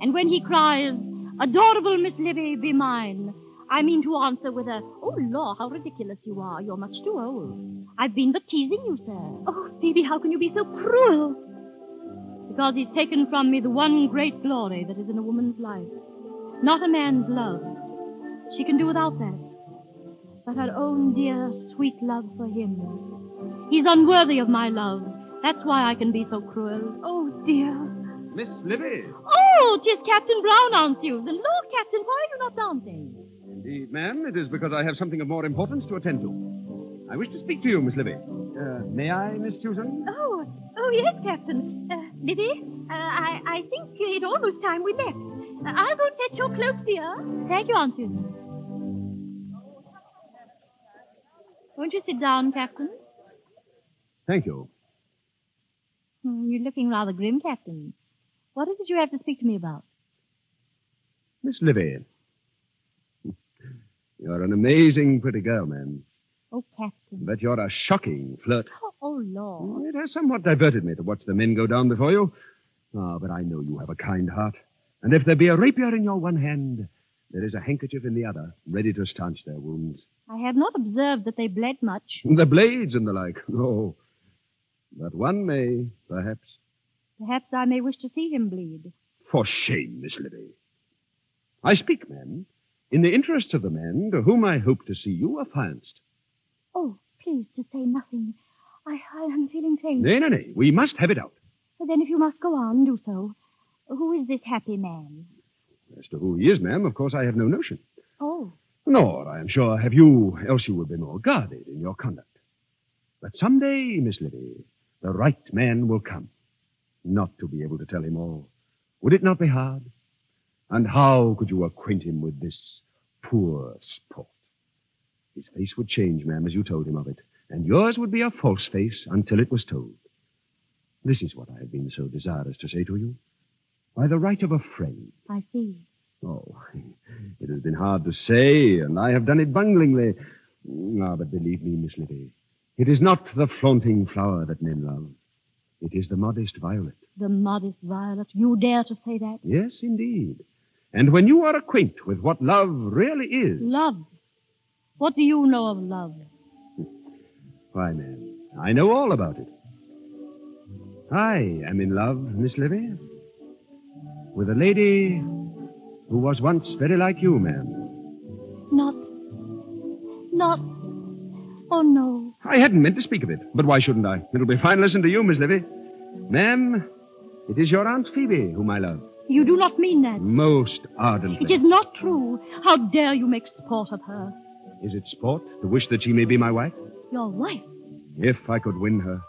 And when he cries, Adorable Miss Livvy, be mine, I mean to answer with a, Oh, law, how ridiculous you are. You're much too old. I've been but teasing you, sir. Oh, Phoebe, how can you be so cruel? Because he's taken from me the one great glory that is in a woman's life. Not a man's love. She can do without that. But her own dear, sweet love for him. He's unworthy of my love. That's why I can be so cruel. Oh, dear. Miss Livvy. Oh, 'tis Captain Brown, Aunt Susan. Lord, Captain, why are you not dancing? Indeed, ma'am, it is because I have something of more importance to attend to. I wish to speak to you, Miss Livvy. Uh, may I, Miss Susan? Oh, oh, yes, Captain. Uh, Livvy, uh, I, I think it almost time we left. Uh, I'll go fetch your cloak, dear. Thank you, Aunt Susan. Won't you sit down, Captain? Thank you. Hmm, you're looking rather grim, Captain. What is it you have to speak to me about? Miss Livvy. You're an amazing pretty girl, ma'am. Oh, Captain. But you're a shocking flirt. Oh, oh Lord. It has somewhat diverted me to watch the men go down before you. Ah, but I know you have a kind heart. And if there be a rapier in your one hand, there is a handkerchief in the other, ready to stanch their wounds. I have not observed that they bled much. The blades and the like. Oh. But one may, perhaps. Perhaps I may wish to see him bleed. For shame, Miss Livvy. I speak, ma'am, in the interests of the man to whom I hope to see you affianced. Oh, please, to say nothing. I, I am feeling faint. Nay, nay, nay. We must have it out. Then, if you must go on, do so. Who is this happy man? As to who he is, ma'am, of course I have no notion. Oh, Nor, I am sure, have you, else you would be more guarded in your conduct. But some day, Miss Livvy, the right man will come. Not to be able to tell him all. Would it not be hard? And how could you acquaint him with this poor sport? His face would change, ma'am, as you told him of it, and yours would be a false face until it was told. This is what I have been so desirous to say to you. By the right of a friend, I see. Oh, it has been hard to say, and I have done it bunglingly. Ah, but believe me, Miss Livvy, it is not the flaunting flower that men love. It is the modest violet. The modest violet. You dare to say that? Yes, indeed. And when you are acquaint with what love really is, Love. What do you know of love? why, man, I know all about it. I am in love, Miss Livvy, with a lady who was once very like you, ma'am. Not. Not. Oh, no. I hadn't meant to speak of it, but why shouldn't I? It'll be fine lesson to you, Miss Livvy. Ma'am, it is your Aunt Phoebe whom I love. You do not mean that. Most ardently. It is not true. How dare you make sport of her? Is it sport to wish that she may be my wife? Your wife. If I could win her.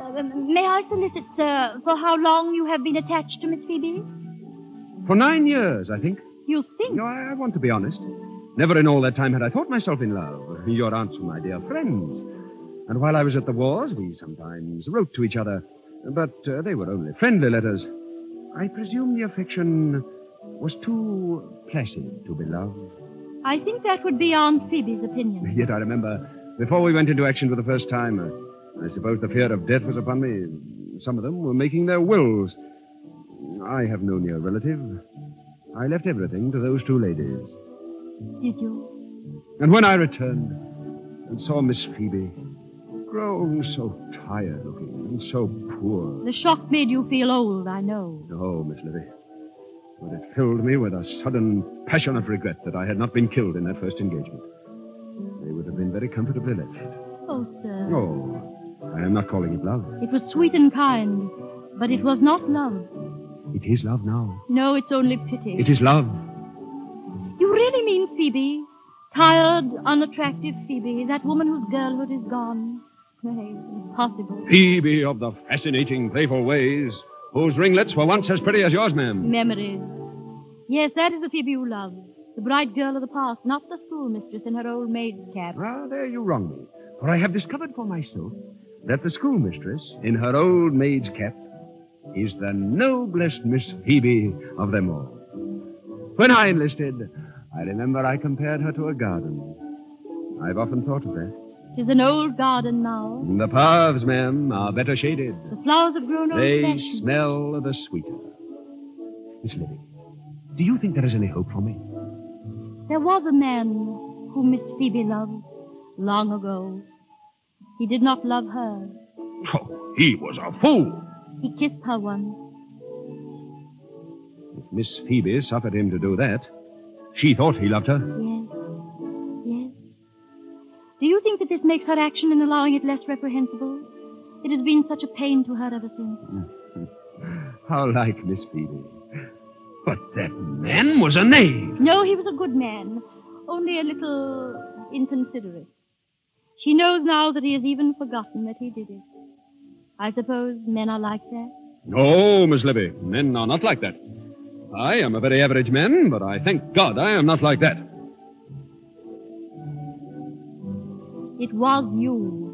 Uh, may I solicit, sir, for how long you have been attached to Miss Phoebe? For nine years, I think. You think? No, I, I want to be honest. Never in all that time had I thought myself in love. Your aunts were my dear friends. And while I was at the wars, we sometimes wrote to each other. But uh, they were only friendly letters. I presume the affection was too placid to be love. I think that would be Aunt Phoebe's opinion. Yet I remember, before we went into action for the first time, uh, I suppose the fear of death was upon me. Some of them were making their wills. I have no near relative. I left everything to those two ladies. Did you? And when I returned and saw Miss Phoebe, grown so tired looking and so poor. The shock made you feel old, I know. No, Miss Livvy. But it filled me with a sudden passionate regret that I had not been killed in that first engagement. They would have been very comfortably left. Oh, sir. Oh, I am not calling it love. It was sweet and kind, but it was not love. It is love now. No, it's only pity. It is love. You really mean Phoebe? Tired, unattractive Phoebe, that woman whose girlhood is gone. Nay, impossible. Phoebe of the fascinating, playful ways, whose ringlets were once as pretty as yours, ma'am. Memories. Yes, that is the Phoebe you love. The bright girl of the past, not the schoolmistress in her old maid's cap. Ah, there you wrong me. For I have discovered for myself that the schoolmistress, in her old maid's cap, is the noblest Miss Phoebe of them all. When I enlisted, I remember I compared her to a garden. I've often thought of that. Tis an old garden now. The paths, ma'am, are better shaded. The flowers have grown They old-fashioned. smell the sweeter. Miss Livvy, do you think there is any hope for me? There was a man whom Miss Phoebe loved long ago. He did not love her. Oh, he was a fool. He kissed her once. If Miss Phoebe suffered him to do that, she thought he loved her. Yes. Yes. Do you think that this makes her action in allowing it less reprehensible? It has been such a pain to her ever since. How like Miss Phoebe. But that man was a knave. No, he was a good man, only a little inconsiderate. She knows now that he has even forgotten that he did it. I suppose men are like that. No, Miss Livvy, men are not like that. I am a very average man, but I thank God I am not like that. It was you.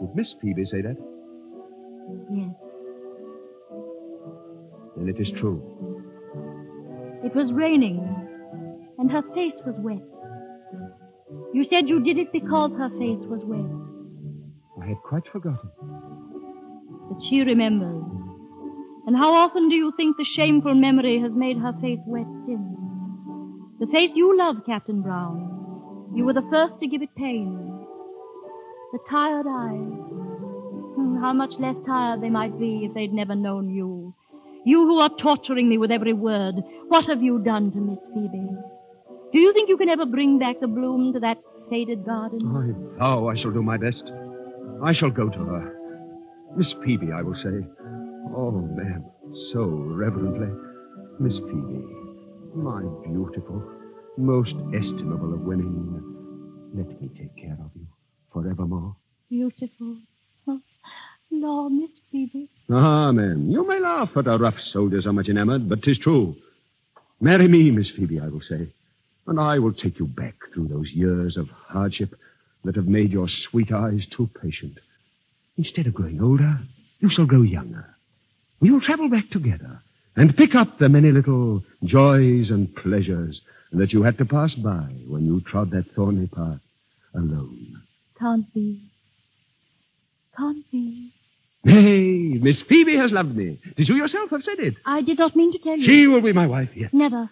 Did Miss Phoebe say that? Yes. Then it is true. It was raining, and her face was wet. You said you did it because her face was wet. I had quite forgotten. But she remembered. And how often do you think the shameful memory has made her face wet since? The face you love, Captain Brown. You were the first to give it pain. The tired eyes. Hmm, How much less tired they might be if they'd never known you. You who are torturing me with every word, what have you done to Miss Phoebe? Do you think you can ever bring back the bloom to that faded garden? I vow I shall do my best. I shall go to her. Miss Phoebe, I will say. Oh, ma'am, so reverently. Miss Phoebe, my beautiful, most estimable of women, let me take care of you forevermore. Beautiful. Oh, no, Miss Phoebe. Ah, ma'am, you may laugh at a rough soldier so much enamored, but 'tis true. Marry me, Miss Phoebe, I will say, and I will take you back through those years of hardship that have made your sweet eyes too patient. Instead of growing older, you shall grow younger. We will travel back together and pick up the many little joys and pleasures that you had to pass by when you trod that thorny path alone. Can't be. Can't be. Nay, Miss Phoebe has loved me. Did you yourself have said it? I did not mean to tell you. She will be my wife, yes. Never.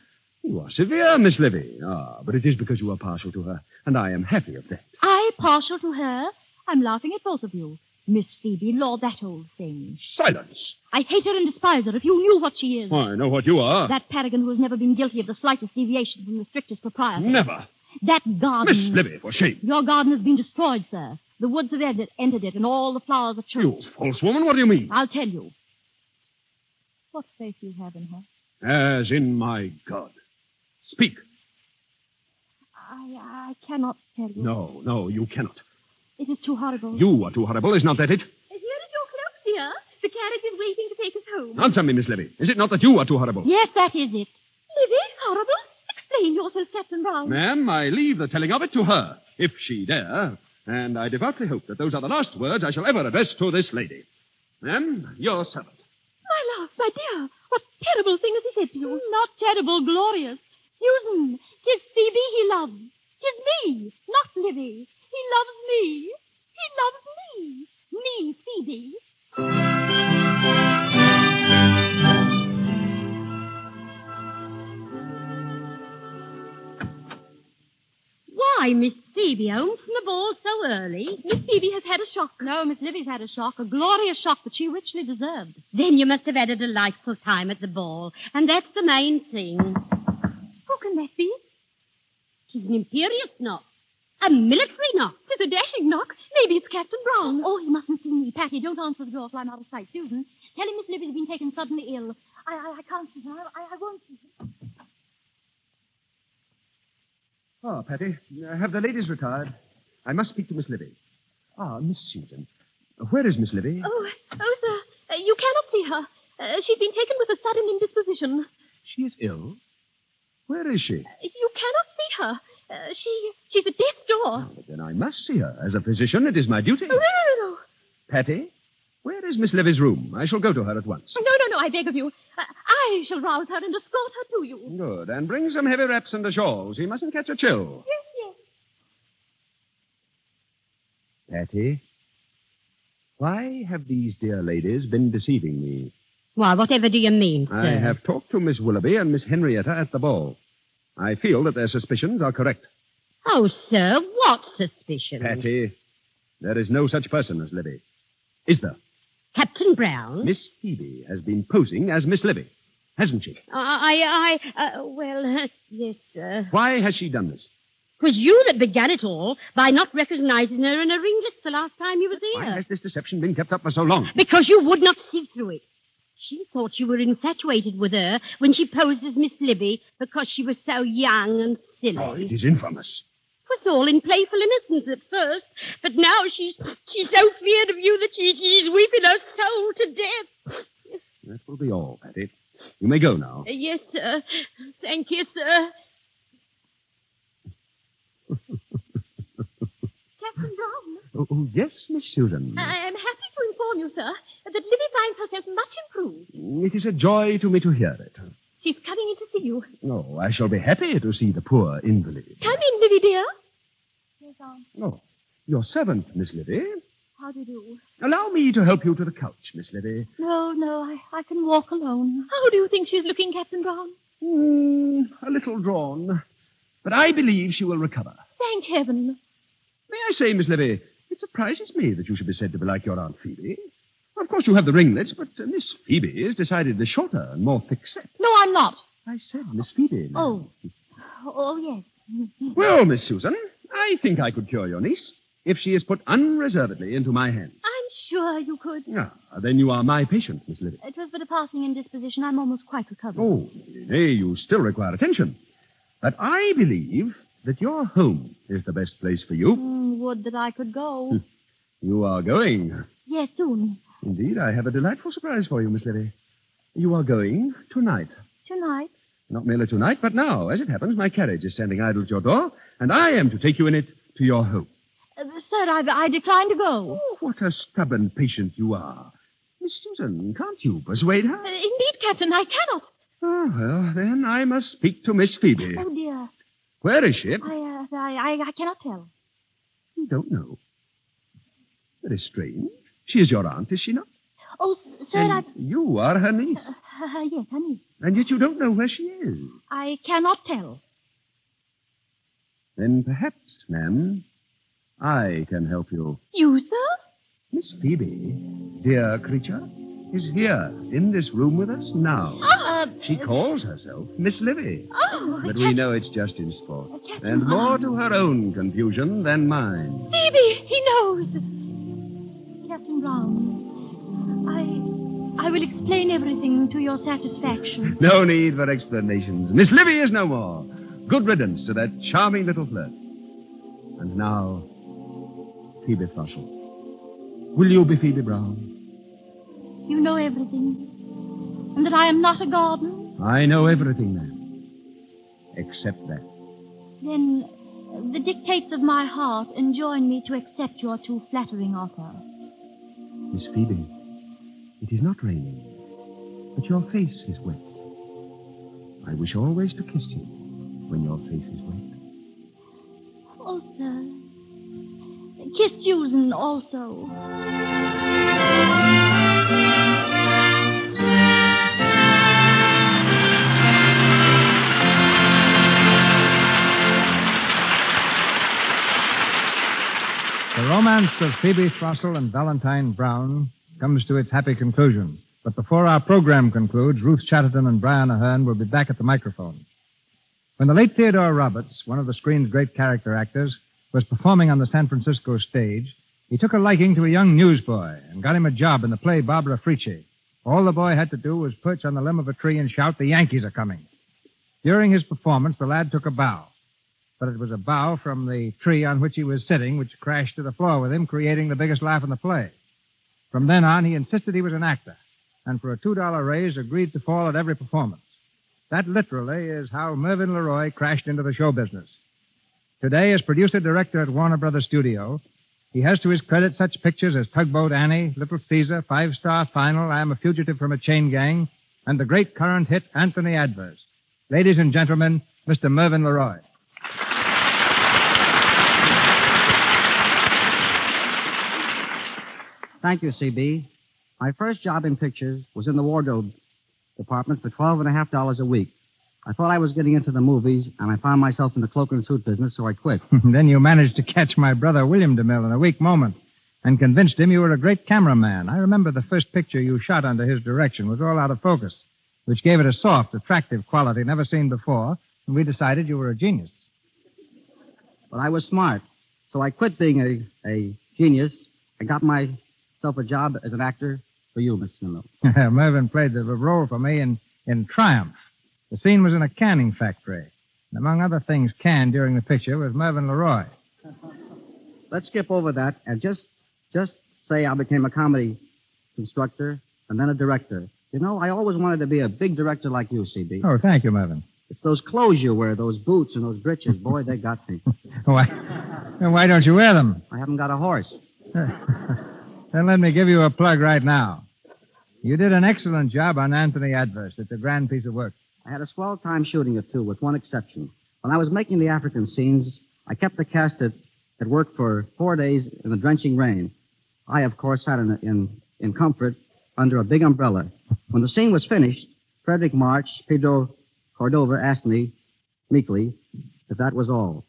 You are severe, Miss Livvy. Ah, but it is because you are partial to her, and I am happy of that. I partial to her? I'm laughing at both of you. Miss Phoebe, Lord, that old thing. Silence. I hate her and despise her if you knew what she is. I know what you are. That paragon who has never been guilty of the slightest deviation from the strictest propriety. Never. That garden. Miss Livvy, for shame. Your garden has been destroyed, sir. The woods have entered, entered it, and all the flowers are choked. You false woman, what do you mean? I'll tell you. What faith you have in her? As in my God. Speak. I, I cannot tell you. No, no, you cannot. It is too horrible. You are too horrible, is not that it? Here is your cloak, dear. The carriage is waiting to take us home. Answer me, Miss Livvy. Is it not that you are too horrible? Yes, that is it. Livvy, horrible? Explain yourself, Captain Brown. Ma'am, I leave the telling of it to her, if she dare. And I devoutly hope that those are the last words I shall ever address to this lady. Ma'am, your servant. My love, my dear, what terrible thing has he said to you? Not terrible, glorious. Susan, tis Phoebe he loves. Tis me, not Livvy. He loves me. He loves me. Me, Phoebe. Why, Miss Phoebe, home from the ball so early? Miss Phoebe has had a shock. No, Miss Livvy's had a shock, a glorious shock that she richly deserved. Then you must have had a delightful time at the ball, and that's the main thing. Who can? She's an imperious knock. A military knock. Tis a dashing knock. Maybe it's Captain Brown. Oh, he mustn't see me. Patty, don't answer the door till I'm out of sight. Susan, tell him Miss Livvy's been taken suddenly ill. I, I, I can't see her. I, I won't see her. Ah, Patty, uh, have the ladies retired? I must speak to Miss Livvy. Ah, Miss Susan. Where is Miss Livvy? Oh, oh, sir, uh, you cannot see her. Uh, she's been taken with a sudden indisposition. She is ill. Where is she? You cannot see her. Uh, she, she's at death's door. Oh, then I must see her. As a physician, it is my duty. Oh, no, no, no, no. Patty, where is Miss Livvy's room? I shall go to her at once. No, no, no, I beg of you. Uh, I shall rouse her and escort her to you. Good. And bring some heavy wraps and a shawl. She mustn't catch a chill. Yes, yes. Patty, why have these dear ladies been deceiving me? Why, whatever do you mean, sir? I have talked to Miss Willoughby and Miss Henrietta at the ball. I feel that their suspicions are correct. Oh, sir, what suspicion? Patty, there is no such person as Livvy. Is there? Captain Brown? Miss Phoebe has been posing as Miss Livvy, hasn't she? I, I, uh, well, uh, yes, sir. Why has she done this? It was you that began it all by not recognizing her in a ringlet the last time you was here. Why has this deception been kept up for so long? Because you would not see through it. She thought you were infatuated with her when she posed as Miss Livvy because she was so young and silly. Oh, it is infamous. It was all in playful innocence at first, but now she's she's so feared of you that she, she's weeping her soul to death. That will be all, Patty. You may go now. Uh, yes, sir. Thank you, sir. Captain Brown, Oh, oh, yes, Miss Susan. I am happy to inform you, sir, that Livvy finds herself much improved. It is a joy to me to hear it. She's coming in to see you. Oh, I shall be happy to see the poor invalid. Come in, Livvy, dear. Yes, Aunt. Oh, your servant, Miss Livvy. How do you do? Allow me to help you to the couch, Miss Livvy. No, no, I, I can walk alone. How do you think she's looking, Captain Brown? Hmm, a little drawn. But I believe she will recover. Thank heaven. May I say, Miss Livvy, it surprises me that you should be said to be like your Aunt Phoebe. Of course, you have the ringlets, but uh, Miss Phoebe is decidedly shorter and more thick set. No, I'm not. I said Miss Phoebe. Oh. Oh, yes. Well, Miss Susan, I think I could cure your niece if she is put unreservedly into my hands. I'm sure you could. Ah, then you are my patient, Miss Livvy. It was but a passing indisposition. I'm almost quite recovered. Oh, nay, you still require attention. But I believe that your home is the best place for you. Mm, would that I could go. You are going. yes, soon. Indeed, I have a delightful surprise for you, Miss Livvy. You are going tonight. Tonight. Not merely tonight, but now. As it happens, my carriage is standing idle at your door, and I am to take you in it to your home. Uh, sir, I, I decline to go. Oh, what a stubborn patient you are. Miss Susan, can't you persuade her? Uh, indeed, Captain, I cannot. Oh, well, then I must speak to Miss Phoebe. Oh, dear. Where is she? I, uh, I, I, cannot tell. You don't know. Very strange. She is your aunt, is she not? Oh, sir, and I... you are her niece. Uh, yes, honey. And yet you don't know where she is. I cannot tell. Then perhaps, ma'am, I can help you. You, sir? Miss Phoebe, dear creature, is here in this room with us now. Uh, She calls herself Miss Livvy. oh, But we know it's just in sport. And more to her own confusion than mine. Phoebe, he knows. Captain Brown, I, I will explain everything to your satisfaction. No need for explanations. Miss Livvy is no more. Good riddance to that charming little flirt. And now, Phoebe Throssel. Will you be Phoebe Brown? You know everything. And that I am not a garden. I know everything, ma'am. Except that. Then the dictates of my heart enjoin me to accept your too flattering offer. Miss Phoebe, it is not raining, but your face is wet. I wish always to kiss you when your face is wet. Oh, sir. Kiss Susan also. The romance of Phoebe Throssel and Valentine Brown comes to its happy conclusion. But before our program concludes, Ruth Chatterton and Brian Aherne will be back at the microphone. When the late Theodore Roberts, one of the screen's great character actors, was performing on the San Francisco stage, he took a liking to a young newsboy and got him a job in the play Barbara Frietchie. All the boy had to do was perch on the limb of a tree and shout, The Yankees are coming. During his performance, the lad took a bow but it was a bow from the tree on which he was sitting which crashed to the floor with him, creating the biggest laugh in the play. From then on, he insisted he was an actor, and for a $2 raise, agreed to fall at every performance. That literally is how Mervyn LeRoy crashed into the show business. Today, as producer director at Warner Brothers Studio, he has to his credit such pictures as Tugboat Annie, Little Caesar, Five Star Final, I Am a Fugitive from a Chain Gang, and the great current hit Anthony Adverse. Ladies and gentlemen, Mr. Mervyn LeRoy. Thank you, CB. My first job in pictures was in the wardrobe department for twelve and a half dollars a week. I thought I was getting into the movies, and I found myself in the cloak and suit business, so I quit. then you managed to catch my brother William DeMille in a weak moment and convinced him you were a great cameraman. I remember the first picture you shot under his direction was all out of focus, which gave it a soft, attractive quality never seen before, and we decided you were a genius. But I was smart, so I quit being a, a genius. I got myself a job as an actor for you, Mr. DeMille. Mervyn played the role for me in, in Triumph. The scene was in a canning factory. And among other things canned during the picture was Mervyn LeRoy. Let's skip over that and just just say I became a comedy constructor and then a director. You know, I always wanted to be a big director like you, CB. Oh, thank you, Mervyn. It's those clothes you wear, those boots and those breeches. Boy, they got me. Why, then why don't you wear them? I haven't got a horse. Then let me give you a plug right now. You did an excellent job on Anthony Adverse. It's a grand piece of work. I had a swell time shooting it, too, with one exception. When I was making the African scenes, I kept the cast at, at work for four days in the drenching rain. I, of course, sat in, in, in comfort under a big umbrella. When the scene was finished, Fredric March, Pedro Cordoba asked me, meekly, if that was all.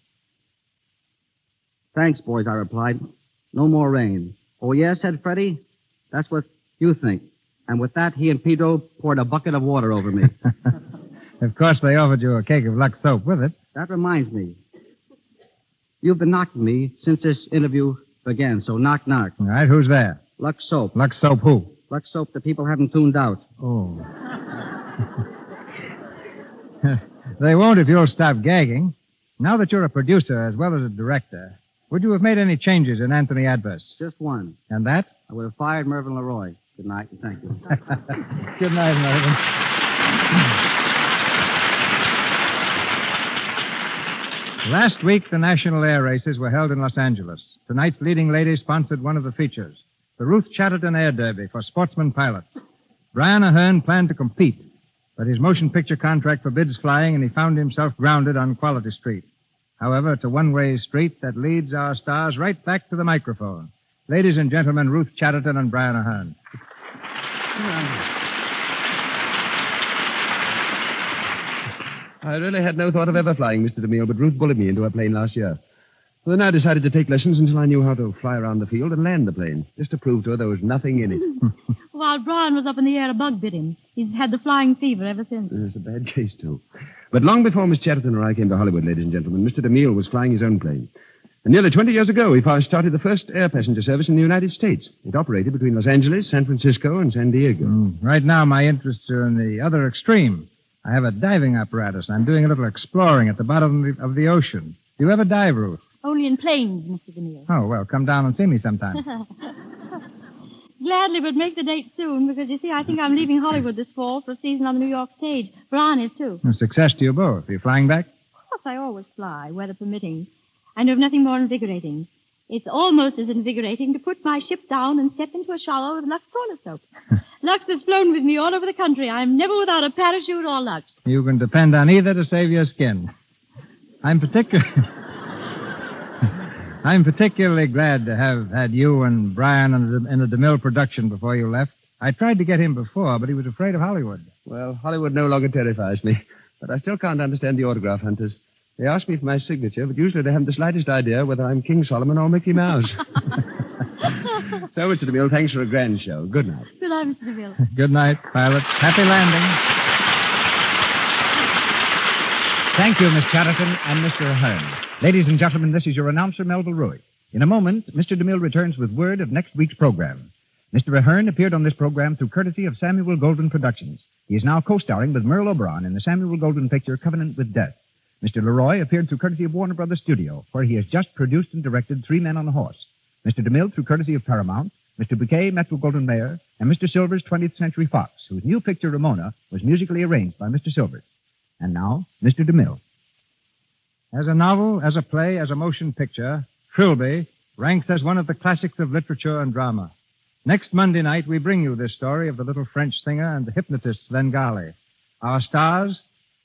Thanks, boys, I replied. No more rain. Oh, yes, said Freddie. That's what You think. And with that, he and Pedro poured a bucket of water over me. Of course, they offered you a cake of Lux soap with it. that reminds me. You've been knocking me since this interview began, so knock, knock. All right, who's there? Lux soap. Lux soap who? Lux soap the people haven't tuned out. Oh. they won't if you'll stop gagging. Now that you're a producer as well as a director, would you have made any changes in Anthony Adverse? Just one. And that? I would have fired Mervyn LeRoy. Good night, and thank you. Good night, Mervyn. Last week, the national air races were held in Los Angeles. Tonight's leading lady sponsored one of the features, the Ruth Chatterton Air Derby for sportsman pilots. Brian Aherne planned to compete, but his motion picture contract forbids flying, and he found himself grounded on Quality Street. However, it's a one-way street that leads our stars right back to the microphone. Ladies and gentlemen, Ruth Chatterton and Brian Aherne. I really had no thought of ever flying, Mr. DeMille, but Ruth bullied me into a plane last year. So then I decided to take lessons until I knew how to fly around the field and land the plane, just to prove to her there was nothing in it. While Brian was up in the air, a bug bit him. He's had the flying fever ever since. It's a bad case, too. But long before Miss Chatterton or I came to Hollywood, ladies and gentlemen, Mr. DeMille was flying his own plane. And nearly 20 years ago, he first started the first air passenger service in the United States. It operated between Los Angeles, San Francisco, and San Diego. Mm, Right now, my interests are in the other extreme. I have a diving apparatus, and I'm doing a little exploring at the bottom of the, of the ocean. Do you ever dive, Ruth? Only in planes, Mr. DeMille. Oh, well, come down and see me sometime. Gladly but make the date soon because you see, I think I'm leaving Hollywood this fall for a season on the New York stage. Brian is too. Well, Success to you both. Are you flying back? Of course, I always fly, weather permitting. I know of nothing more invigorating. It's almost as invigorating to put my ship down and step into a shower with Lux toilet soap. Lux has flown with me all over the country. I'm never without a parachute or Lux. You can depend on either to save your skin. I'm particular. I'm particularly glad to have had you and Brian in a, in a DeMille production before you left. I tried to get him before, but he was afraid of Hollywood. Well, Hollywood no longer terrifies me, but I still can't understand the autograph hunters. They ask me for my signature, but usually they haven't the slightest idea whether I'm King Solomon or Mickey Mouse. so, Mr. DeMille, thanks for a grand show. Good night. Good night, Mr. DeMille. Good night, pilots. Happy landing. Thank you, Miss Chatterton and Mr. Aherne. Ladies and gentlemen, this is your announcer, Melville Ruick. In a moment, Mr. DeMille returns with word of next week's program. Mr. Aherne appeared on this program through courtesy of Samuel Goldwyn Productions. He is now co-starring with Merle Oberon in the Samuel Goldwyn picture Covenant with Death. Mr. LeRoy appeared through courtesy of Warner Brothers Studio, where he has just produced and directed Three Men on a Horse. Mr. DeMille through courtesy of Paramount, Mr. Bucquet, Metro Goldwyn Mayer, and Mr. Silver's 20th Century Fox, whose new picture Ramona was musically arranged by Mr. Silvers. And now, Mr. DeMille. As a novel, as a play, as a motion picture, Trilby ranks as one of the classics of literature and drama. Next Monday night, we bring you this story of the little French singer and the hypnotist Svengali. Our stars,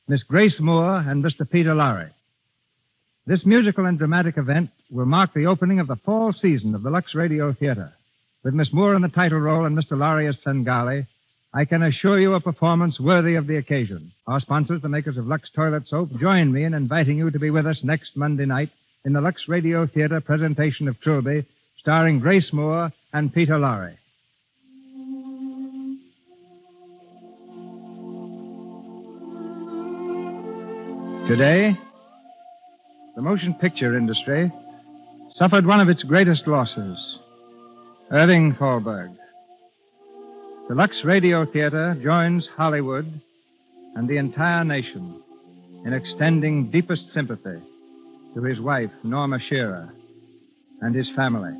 Miss Grace Moore and Mr. Peter Lorre. This musical and dramatic event will mark the opening of the fall season of the Lux Radio Theater. With Miss Moore in the title role and Mr. Lorre as Svengali, I can assure you a performance worthy of the occasion. Our sponsors, the makers of Lux Toilet Soap, join me in inviting you to be with us next Monday night in the Lux Radio Theater presentation of Trilby, starring Grace Moore and Peter Lorre. Today, the motion picture industry suffered one of its greatest losses. Irving Thalberg. The Lux Radio Theater joins Hollywood and the entire nation in extending deepest sympathy to his wife, Norma Shearer, and his family.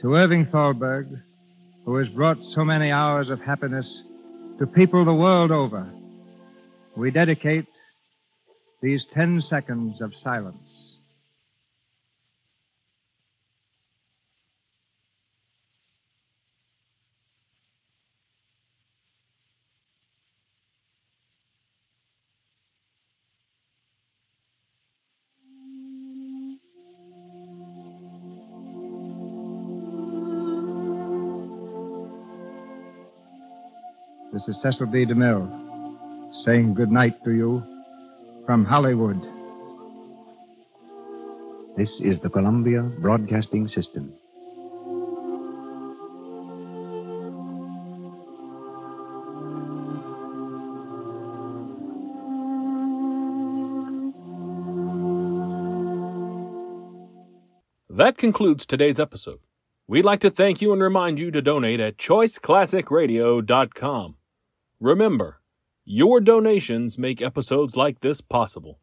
To Irving Thalberg, who has brought so many hours of happiness to people the world over, we dedicate these ten seconds of silence. This is Cecil B. DeMille saying goodnight to you from Hollywood. This is the Columbia Broadcasting System. That concludes today's episode. We'd like to thank you and remind you to donate at choiceclassicradio.com. Remember, your donations make episodes like this possible.